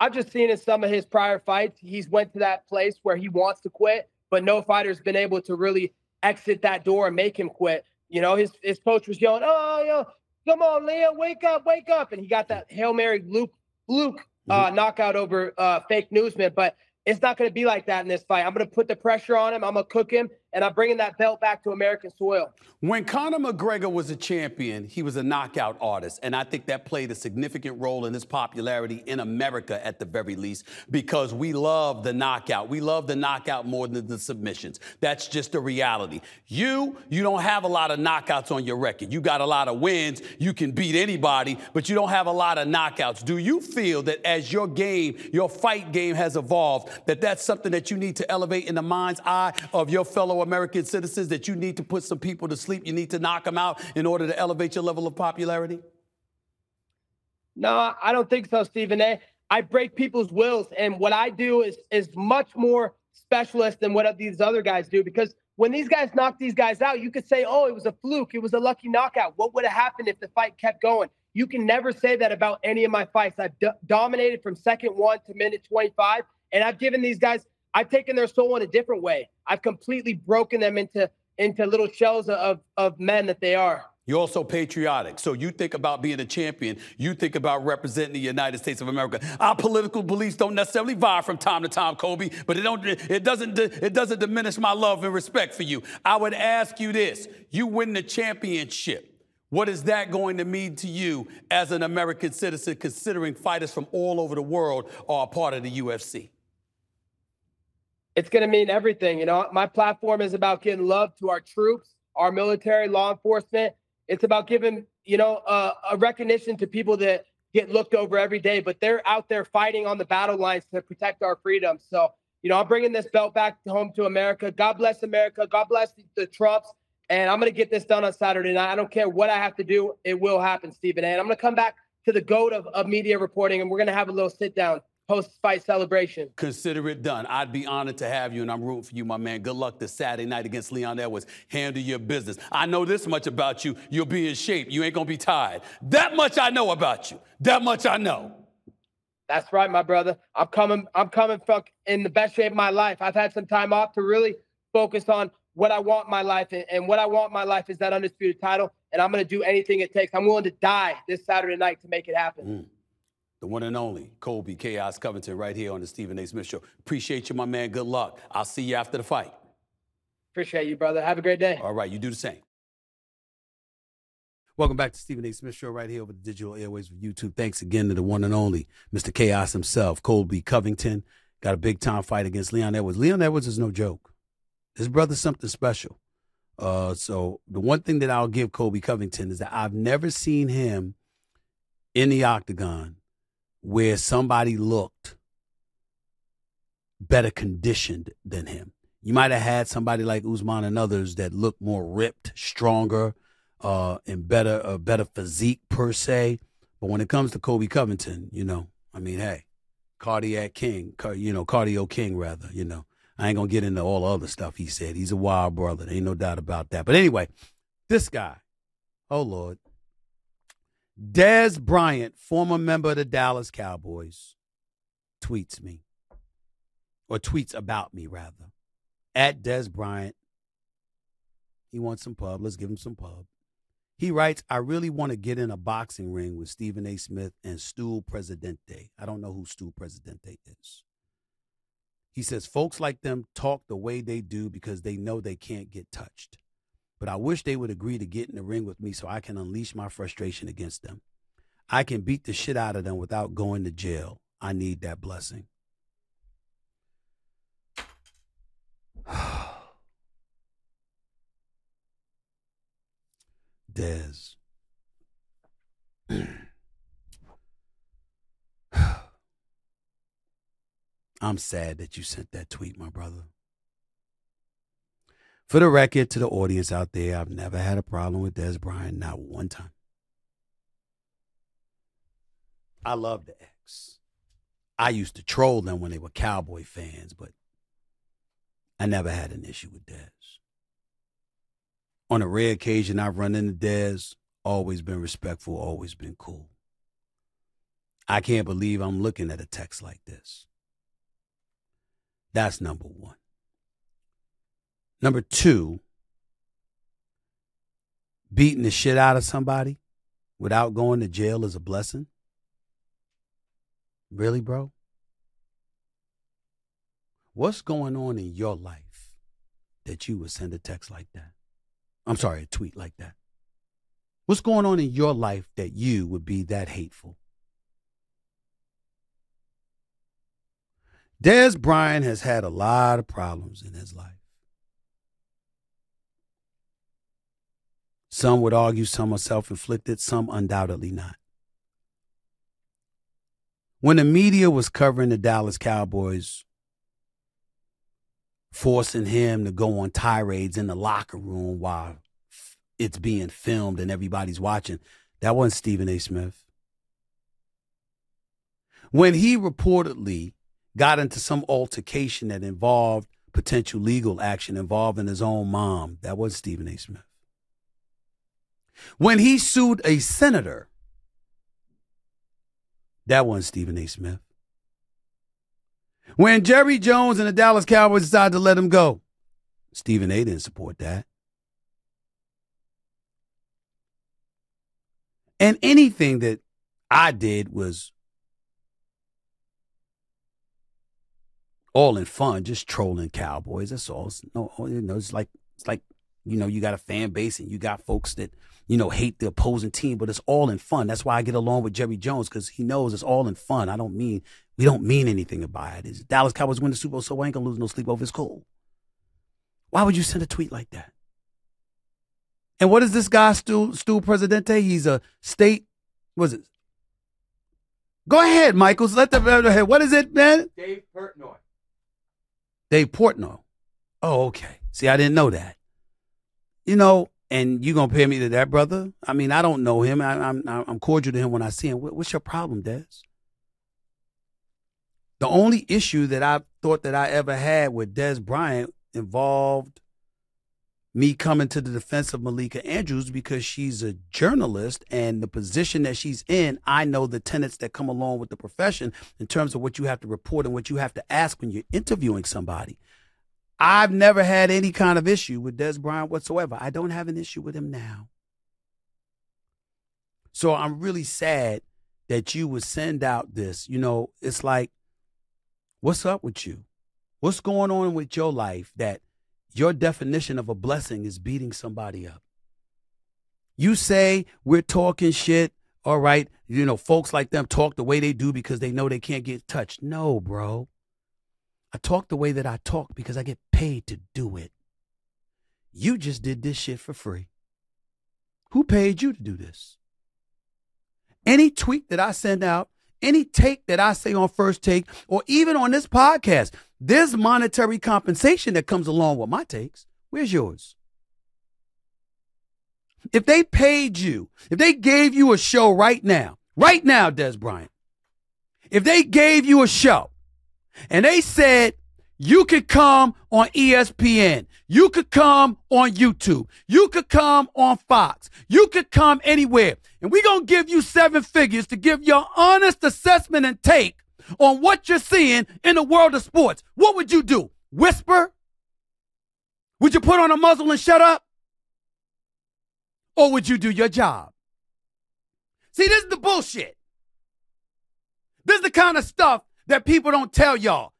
I've just seen in some of his prior fights, he's went to that place where he wants to quit, but no fighter's been able to really exit that door and make him quit. You know, his his coach was yelling, "Oh, yo, come on, Leo, wake up, wake up!" And he got that hail mary Luke Luke uh, mm-hmm. knockout over uh, fake newsman. But it's not going to be like that in this fight. I'm going to put the pressure on him. I'm going to cook him, and I'm bringing that belt back to American soil. When Conor McGregor was a champion, he was a knockout artist, and I think that played a significant role in his popularity in America at the very least because we love the knockout. We love the knockout more than the submissions. That's just the reality. You, you don't have a lot of knockouts on your record. You got a lot of wins. You can beat anybody, but you don't have a lot of knockouts. Do you feel that as your game, your fight game has evolved, that that's something that you need to elevate in the mind's eye of your fellow American citizens, that you need to put some people to sleep, you need to knock them out in order to elevate your level of popularity? No, I don't think so, Stephen A. I break people's wills, and what I do is is much more specialist than what these other guys do. Because when these guys knock these guys out, you could say, "Oh, it was a fluke. It was a lucky knockout." What would have happened if the fight kept going? You can never say that about any of my fights. I've do- dominated from second one to minute 25, and I've given these guys, I've taken their soul in a different way. I've completely broken them into into little shells of of men that they are. You're also patriotic. So you think about being a champion. You think about representing the United States of America. Our political beliefs don't necessarily vie from time to time, Kobe, but it don't it doesn't it doesn't diminish my love and respect for you. I would ask you this. You win the championship. What is that going to mean to you as an American citizen, considering fighters from all over the world are a part of the UFC? It's going to mean everything. You know, my platform is about getting love to our troops, our military, law enforcement. It's about giving, you know, uh, a recognition to people that get looked over every day, but they're out there fighting on the battle lines to protect our freedom. So, you know, I'm bringing this belt back home to America. God bless America. God bless the Trumps. And I'm going to get this done on Saturday night. I don't care what I have to do. It will happen, Stephen. And I'm going to come back to the GOAT of, of media reporting, and we're going to have a little sit down post fight celebration. Consider it done. I'd be honored to have you, and I'm rooting for you, my man. Good luck this Saturday night against Leon Edwards. Handle your business. I know this much about you. You'll be in shape. You ain't going to be tired. That much I know about you. That much I know. That's right, my brother. I'm coming. I'm coming fuck in the best shape of my life. I've had some time off to really focus on what I want in my life. And what I want my life is that undisputed title. And I'm going to do anything it takes. I'm willing to die this Saturday night to make it happen. Mm. The one and only Colby Chaos Covington right here on the Stephen A. Smith Show. Appreciate you, my man. Good luck. I'll see you after the fight. Appreciate you, brother. Have a great day. All right, you do the same. Welcome back to Stephen A. Smith Show right here over the digital airways of YouTube. Thanks again to the one and only Mr. Chaos himself, Colby Covington. Got a big time fight against Leon Edwards. Leon Edwards is no joke. His brother's something special. Uh, so the one thing that I'll give Colby Covington is that I've never seen him in the octagon where somebody looked better conditioned than him. You might have had somebody like Usman and others that looked more ripped, stronger, uh, and better, a better physique per se. But when it comes to Kobe Covington, you know, I mean, hey, cardiac king, you know, cardio king rather, you know. I ain't gonna get into all the other stuff he said. He's a wild brother. There ain't no doubt about that. But anyway, this guy, oh Lord. Dez Bryant, former member of the Dallas Cowboys, tweets me. Or tweets about me rather. At Dez Bryant. He wants some pub. Let's give him some pub. He writes, I really want to get in a boxing ring with Stephen A. Smith and Stu Presidente. I don't know who Stu Presidente is. He says, folks like them talk the way they do because they know they can't get touched. But I wish they would agree to get in the ring with me so I can unleash my frustration against them. I can beat the shit out of them without going to jail. I need that blessing. Dez. I'm sad that you sent that tweet, my brother. For the record, to the audience out there, I've never had a problem with Dez Bryant, not one time. I love the X. I used to troll them when they were Cowboy fans, but I never had an issue with Dez. On a rare occasion, I've run into Dez, always been respectful, always been cool. I can't believe I'm looking at a text like this. That's number one. Number two, beating the shit out of somebody without going to jail is a blessing. Really, bro? What's going on in your life that you would send a text like that? I'm sorry, a tweet like that. What's going on in your life that you would be that hateful? Dez Bryant has had a lot of problems in his life. Some would argue some are self inflicted, some undoubtedly not. When the media was covering the Dallas Cowboys, forcing him to go on tirades in the locker room while it's being filmed and everybody's watching, that wasn't Stephen A. Smith. When he reportedly got into some altercation that involved potential legal action involving his own mom, that was Stephen A. Smith. When he sued a senator, that wasn't Stephen A. Smith. When Jerry Jones and the Dallas Cowboys decided to let him go, Stephen A. didn't support that. And anything that I did was all in fun, just trolling Cowboys. That's all. It's, no, you know, it's like it's like you know, you got a fan base and you got folks that you know hate the opposing team, but it's all in fun. That's why I get along with Jerry Jones because he knows it's all in fun. I don't mean we don't mean anything about it. It's Dallas Cowboys win the Super Bowl, so I ain't gonna lose no sleep over his cool. Why would you send a tweet like that? And what is this guy, Stu, Stu Presidente? He's a state, was it? Go ahead, Michaels. Let the uh, ahead. What is it, man? Dave Portnoy. Dave Portnoy. Oh, okay. See, I didn't know that. You know, and you gonna pay me to that, brother? I mean, I don't know him. I, am I'm, I'm cordial to him when I see him. What, what's your problem, Dez? The only issue that I thought that I ever had with Dez Bryant involved me coming to the defense of Malika Andrews because she's a journalist and the position that she's in, I know the tenets that come along with the profession in terms of what you have to report and what you have to ask when you're interviewing somebody. I've never had any kind of issue with Dez Bryant whatsoever. I don't have an issue with him now. So I'm really sad that you would send out this. You know, it's like, what's up with you? What's going on with your life that your definition of a blessing is beating somebody up. You say we're talking shit, all right, you know, folks like them talk the way they do because they know they can't get touched. No, bro. I talk the way that I talk because I get paid to do it. You just did this shit for free. Who paid you to do this? Any tweet that I send out, any take that I say on first take, or even on this podcast, there's monetary compensation that comes along with my takes. Where's yours? If they paid you, if they gave you a show right now, right now, Dez Bryant, if they gave you a show and they said you could come on ESPN, you could come on YouTube, you could come on Fox, you could come anywhere, and we're going to give you seven figures to give your honest assessment and take on what you're seeing in the world of sports, what would you do? Whisper? Would you put on a muzzle and shut up? Or would you do your job? See, this is the bullshit. This is the kind of stuff that people don't tell y'all.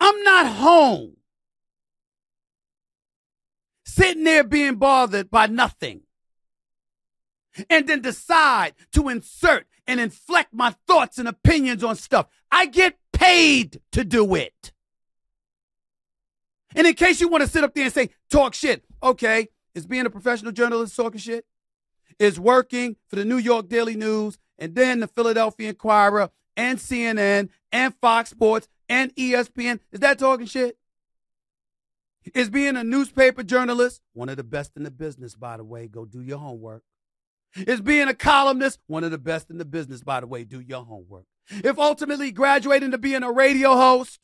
I'm not home sitting there being bothered by nothing and then decide to insert and inflect my thoughts and opinions on stuff. I get paid to do it. And in case you want to sit up there and say, talk shit, okay, is being a professional journalist talking shit? Is working for the New York Daily News and then the Philadelphia Inquirer and CNN and Fox Sports and ESPN. Is that talking shit? Is being a newspaper journalist, one of the best in the business, by the way, go do your homework. Is being a columnist, one of the best in the business, by the way, do your homework. If ultimately graduating to being a radio host,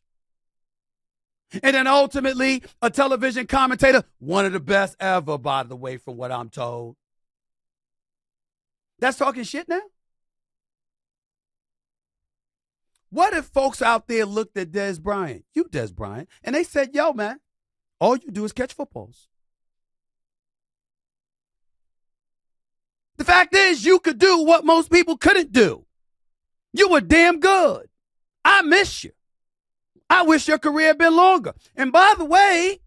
and then ultimately a television commentator, one of the best ever, by the way, from what I'm told. That's talking shit now? What if folks out there looked at Dez Bryant, you Dez Bryant, and they said, yo, man, all you do is catch footballs. The fact is, you could do what most people couldn't do. You were damn good. I miss you. I wish your career had been longer. And by the way,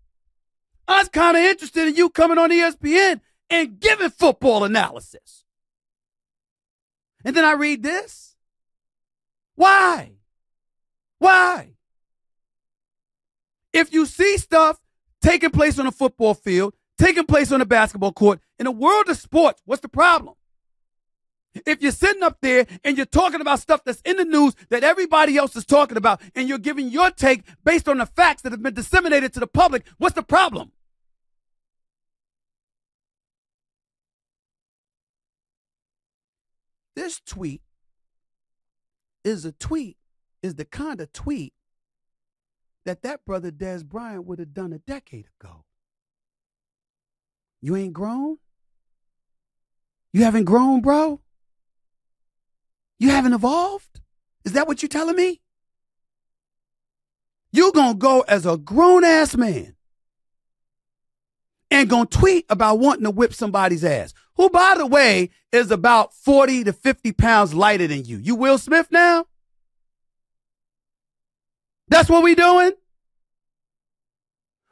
I was kind of interested in you coming on ESPN and giving football analysis. And then I read this. Why? Why? If you see stuff taking place on a football field, taking place on a basketball court, in the world of sports, what's the problem? If you're sitting up there and you're talking about stuff that's in the news that everybody else is talking about, and you're giving your take based on the facts that have been disseminated to the public, what's the problem? This tweet is a tweet, is the kind of tweet that that brother Dez Bryant would have done a decade ago. You ain't grown? You haven't grown, bro? You haven't evolved? Is that what you're telling me? You're going to go as a grown ass man and to tweet about wanting to whip somebody's ass, who, by the way, is about 40 to 50 pounds lighter than you. You Will Smith now? That's what we doing?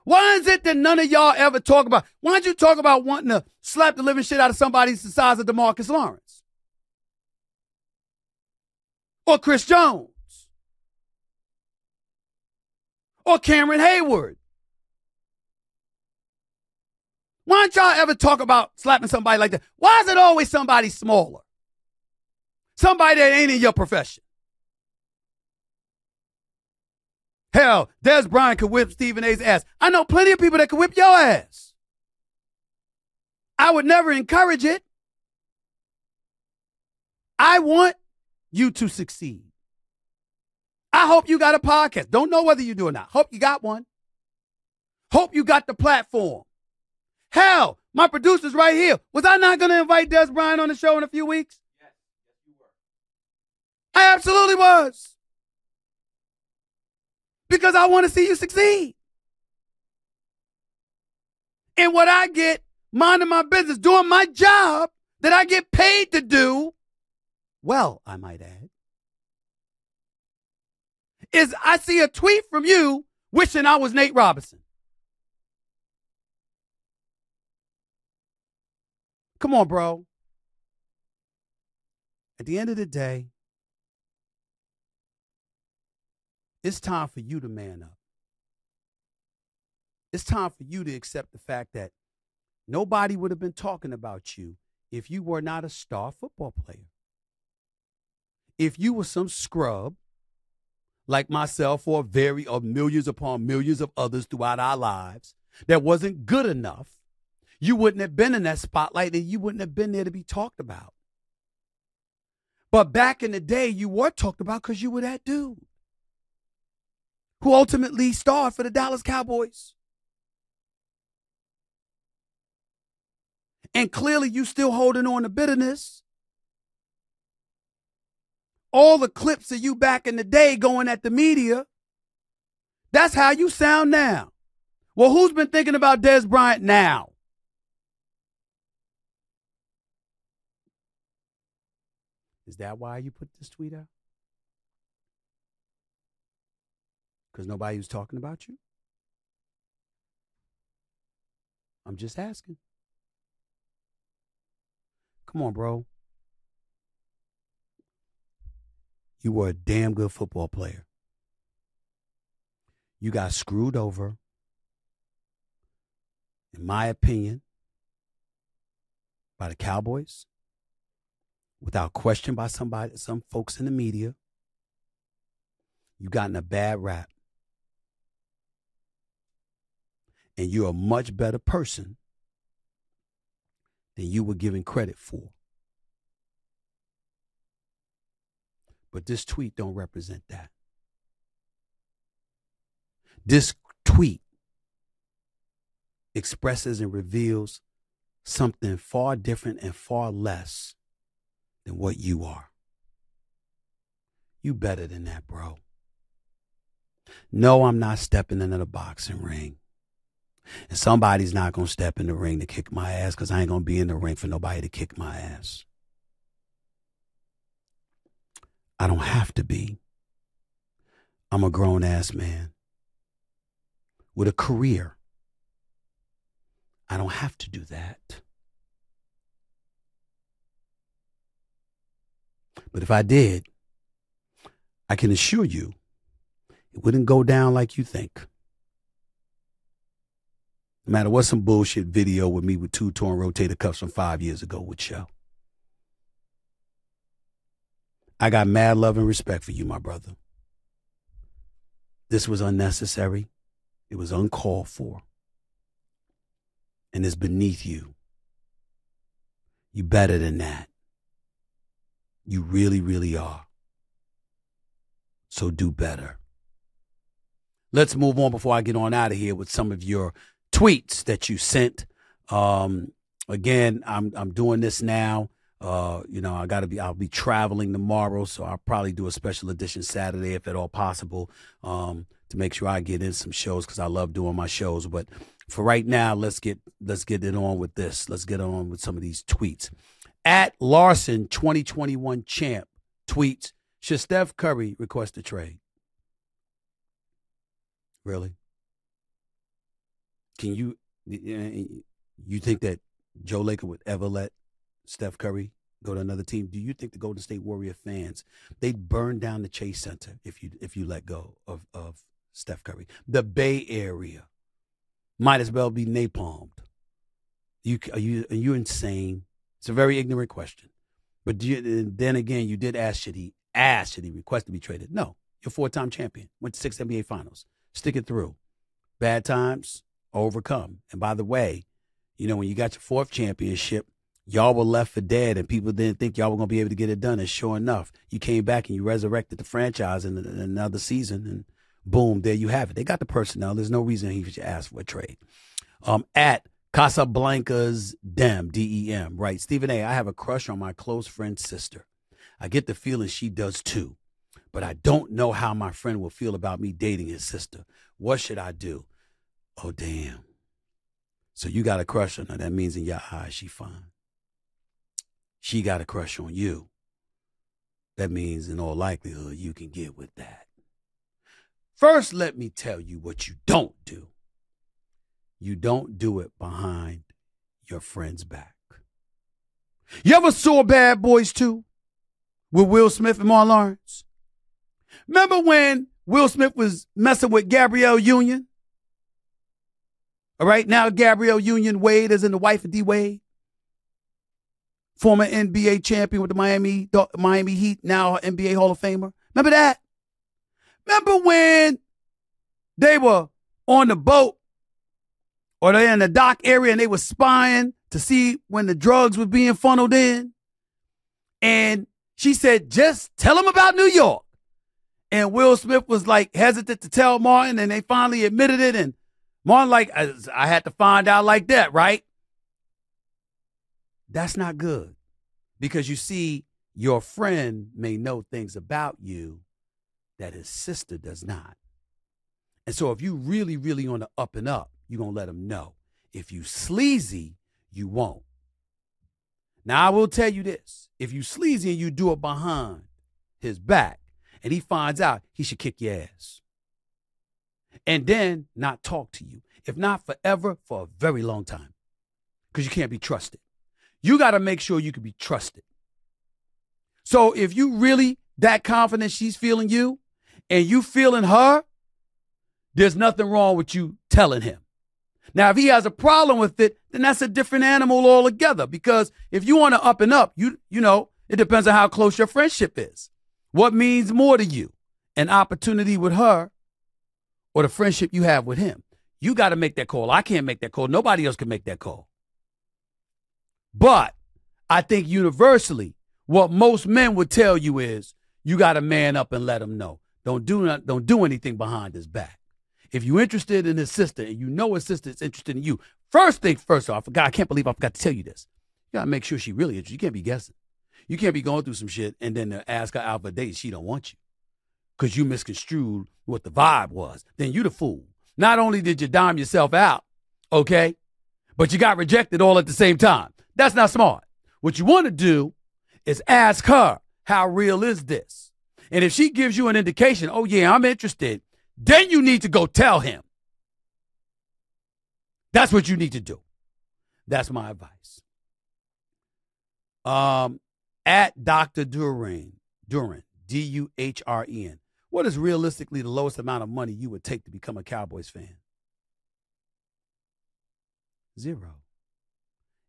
Why is it that none of y'all ever talk about? Why don't you talk about wanting to slap the living shit out of somebody the size of Demarcus Lawrence? Or Chris Jones? Or Cameron Heyward? Why don't y'all ever talk about slapping somebody like that? Why is it always somebody smaller? Somebody that ain't in your profession. Hell, Dez Bryant could whip Stephen A's ass. I know plenty of people that could whip your ass. I would never encourage it. I want you to succeed. I hope you got a podcast. Don't know whether you do or not. Hope you got one. Hope you got the platform. Hell, my producer's right here. Was I not going to invite Dez Bryant on the show in a few weeks? Yes, yes, you were. I absolutely was because I want to see you succeed. And what I get, minding my business, doing my job that I get paid to do, well, I might add, is I see a tweet from you wishing I was Nate Robinson. Come on, bro. At the end of the day, It's time for you to man up. It's time for you to accept the fact that nobody would have been talking about you if you were not a star football player. If you were some scrub like myself or very or millions upon millions of others throughout our lives that wasn't good enough, you wouldn't have been in that spotlight and you wouldn't have been there to be talked about. But back in the day, you were talked about because you were that dude who ultimately starred for the Dallas Cowboys. And clearly you still holding on to bitterness. All the clips of you back in the day going at the media. That's how you sound now. Well, who's been thinking about Dez Bryant now? Is that why you put this tweet out? Because nobody was talking about you? I'm just asking. Come on, bro. You were a damn good football player. You got screwed over, in my opinion, by the Cowboys, without question by somebody, some folks in the media. You gotten a bad rap. And you're a much better person than you were given credit for. But this tweet don't represent that. This tweet expresses and reveals something far different and far less than what you are. You better than that, bro. No, I'm not stepping into the boxing ring. And somebody's not going to step in the ring to kick my ass because I ain't going to be in the ring for nobody to kick my ass. I don't have to be. I'm a grown ass man with a career. I don't have to do that. But if I did, I can assure you it wouldn't go down like you think. No matter what some bullshit video with me with two torn rotator cuffs from five years ago would show. I got mad love and respect for you, my brother. This was unnecessary. It was uncalled for. And it's beneath you. You better than that. You really, really are. So do better. Let's move on before I get on out of here with some of your tweets that you sent. Um, again, I'm I'm doing this now. Uh, you know, I gotta be I'll be traveling tomorrow, so I'll probably do a special edition Saturday if at all possible. Um, to make sure I get in some shows because I love doing my shows. But for right now, let's get let's get it on with this. Let's get on with some of these tweets. At Larson 2021 champ tweets, should Steph Curry request a trade? Really? Can you you think that Joe Lacob would ever let Steph Curry go to another team? Do you think the Golden State Warrior fans they'd burn down the Chase Center if you if you let go of of Steph Curry? The Bay Area might as well be napalmed. You are you are you insane? It's a very ignorant question. But you, then again, you did ask should he ask should he request to be traded? No, you're four time champion. Went to six NBA Finals. Stick it through. Bad times overcome. And by the way, you know when you got your fourth championship, y'all were left for dead, and people didn't think y'all were gonna be able to get it done. And sure enough, you came back and you resurrected the franchise in, in another season, and boom, there you have it. They got the personnel. There's no reason he should ask for a trade. Um, at Casablanca's Dem, D E M, right? Stephen A., I have a crush on my close friend's sister. I get the feeling she does too, but I don't know how my friend will feel about me dating his sister. What should I do? Oh, damn. So you got a crush on her. That means in your eyes, she fine. She got a crush on you. That means in all likelihood, you can get with that. First, let me tell you what you don't do. You don't do it behind your friend's back. You ever saw Bad Boys 2 with Will Smith and Martin Lawrence? Remember when Will Smith was messing with Gabrielle Union? All right, now Gabrielle Union Wade is in the wife of D Wade, former NBA champion with the Miami Miami Heat, now NBA Hall of Famer. Remember that? Remember when they were on the boat or they're in the dock area and they were spying to see when the drugs were being funneled in. And she said, just tell them about New York. And Will Smith was like hesitant to tell Martin, and they finally admitted it. And Martin, like, uh, I, I had to find out like that, right? That's not good because you see, your friend may know things about you that his sister does not. And so if you really, really on the up and up, you're going to let them know. If you sleazy, you won't. Now I will tell you this: if you sleazy and you do it behind his back, and he finds out, he should kick your ass, and then not talk to you. If not forever, for a very long time, because you can't be trusted. You got to make sure you can be trusted. So if you really that confident she's feeling you, and you feeling her, there's nothing wrong with you telling him. Now, if he has a problem with it, then that's a different animal altogether. Because if you want to up and up, you you know, it depends on how close your friendship is. What means more to you? An opportunity with her or the friendship you have with him? You got to make that call. I can't make that call. Nobody else can make that call. But I think universally, what most men would tell you is you got to man up and let him know. Don't do not, don't do anything behind his back. If you're interested in his sister and you know his sister is interested in you, first thing first off, God, I can't believe I forgot to tell you this. You gotta make sure she really interested. You can't be guessing. You can't be going through some shit and then ask her out for a date. She don't want you because you misconstrued what the vibe was. Then you the fool. Not only did you dime yourself out, okay, but you got rejected all at the same time. That's not smart. What you want to do is ask her, how real is this? And if she gives you an indication, oh, yeah, I'm interested, then you need to go tell him. That's what you need to do. That's my advice. Um, at Dr. Duran, Duran, D U H R E N. What is realistically the lowest amount of money you would take to become a Cowboys fan? Zero.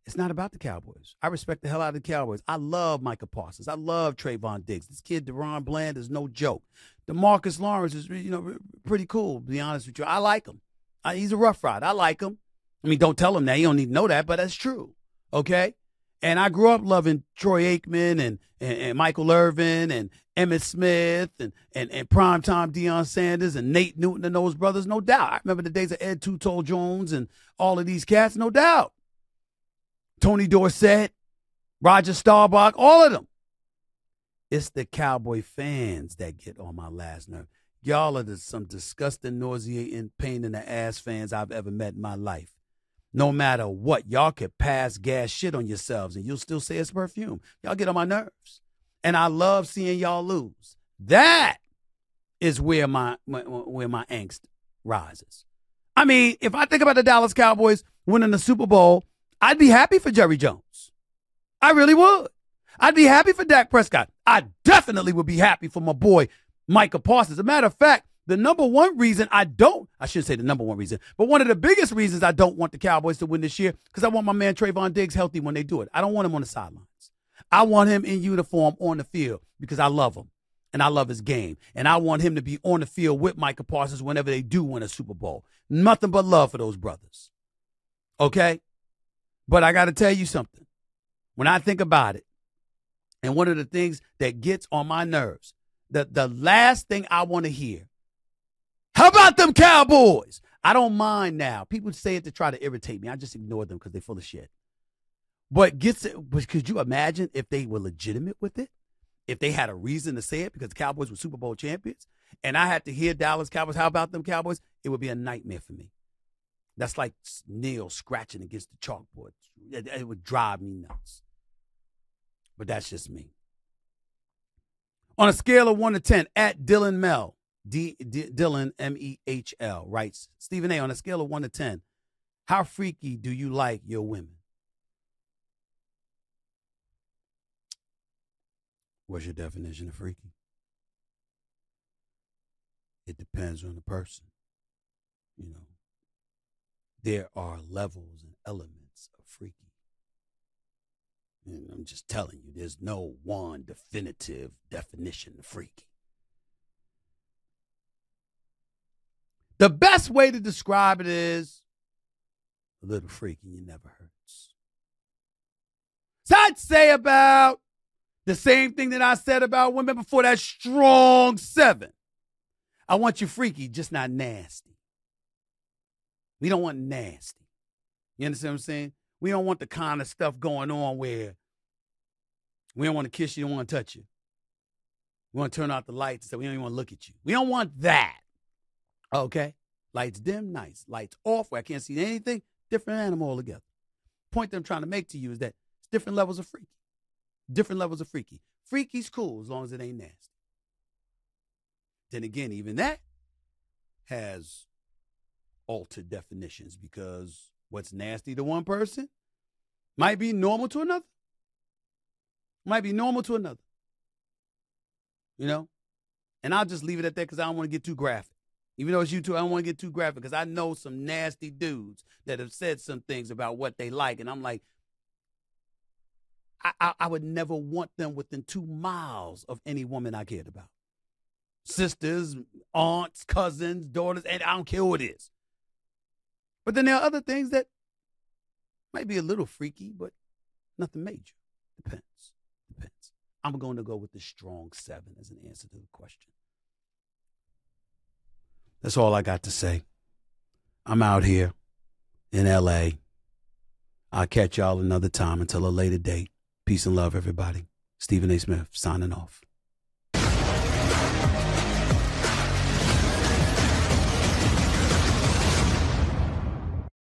It's not about the Cowboys. I respect the hell out of the Cowboys. I love Micah Parsons. I love Trevon Diggs. This kid, DaRon Bland, is no joke. Demarcus Lawrence is, you know, pretty cool, to be honest with you. I like him. I, he's a rough ride. I like him. I mean, don't tell him that. He don't need to know that, but that's true. Okay? And I grew up loving Troy Aikman and, and, and Michael Irvin and Emmitt Smith and, and, and primetime Deion Sanders and Nate Newton and those brothers, no doubt. I remember the days of Ed Too Tall Jones and all of these cats, no doubt. Tony Dorsett, Roger Staubach, all of them. It's the Cowboy fans that get on my last nerve. Y'all are the, some disgusting, nauseating, pain in the ass fans I've ever met in my life. No matter what, y'all could pass gas shit on yourselves and you'll still say it's perfume. Y'all get on my nerves. And I love seeing y'all lose. That is where my, my where my angst rises. I mean, if I think about the Dallas Cowboys winning the Super Bowl I'd be happy for Jerry Jones. I really would. I'd be happy for Dak Prescott. I definitely would be happy for my boy Micah Parsons. As a matter of fact, the number one reason I don't, I shouldn't say the number one reason, but one of the biggest reasons I don't want the Cowboys to win this year, because I want my man Trevon Diggs healthy when they do it. I don't want him on the sidelines. I want him in uniform on the field because I love him and I love his game. And I want him to be on the field with Micah Parsons whenever they do win a Super Bowl. Nothing but love for those brothers. Okay? But I got to tell you something. When I think about it, and one of the things that gets on my nerves, the, the last thing I want to hear, how about them Cowboys? I don't mind now. People say it to try to irritate me. I just ignore them because they're full of shit. But gets it, but could you imagine if they were legitimate with it? If they had a reason to say it because the Cowboys were Super Bowl champions and I had to hear Dallas Cowboys, how about them Cowboys? It would be a nightmare for me. That's like nails scratching against the chalkboard. It, it would drive me nuts. But that's just me. On a scale of one to 10, at Dylan Mel, D, D, Dylan M E H L, writes Stephen A. On a scale of one to 10, how freaky do you like your women? What's your definition of freaky? It depends on the person, you know there are levels and elements of freaky. And I'm just telling you, there's no one definitive definition of freaky. The best way to describe it is a little freaky, you never hurts. So I'd say about the same thing that I said about women before that strong seven. I want you freaky, just not nasty. We don't want nasty. You understand what I'm saying? We don't want the kind of stuff going on where we don't want to kiss you, don't want to touch you. We want to turn out the lights so we don't even want to look at you. We don't want that. Okay? Lights dim, nice. Lights off where I can't see anything, different animal altogether. Point that I'm trying to make to you is that It's different levels of freaky. Different levels of freaky. Freaky's cool as long as it ain't nasty. Then again, even that has altered definitions because what's nasty to one person might be normal to another. Might be normal to another. You know? And I'll just leave it at that because I don't want to get too graphic. Even though it's you two, I don't want to get too graphic because I know some nasty dudes that have said some things about what they like. And I'm like, I, I, I would never want them within two miles of any woman I cared about. Sisters, aunts, cousins, daughters, and I don't care who it is. But then there are other things that might be a little freaky, but nothing major. Depends. Depends. I'm going to go with the strong seven as an answer to the question. That's all I got to say. I'm out here in LA. I'll catch y'all another time until a later date. Peace and love, everybody. Stephen A. Smith signing off.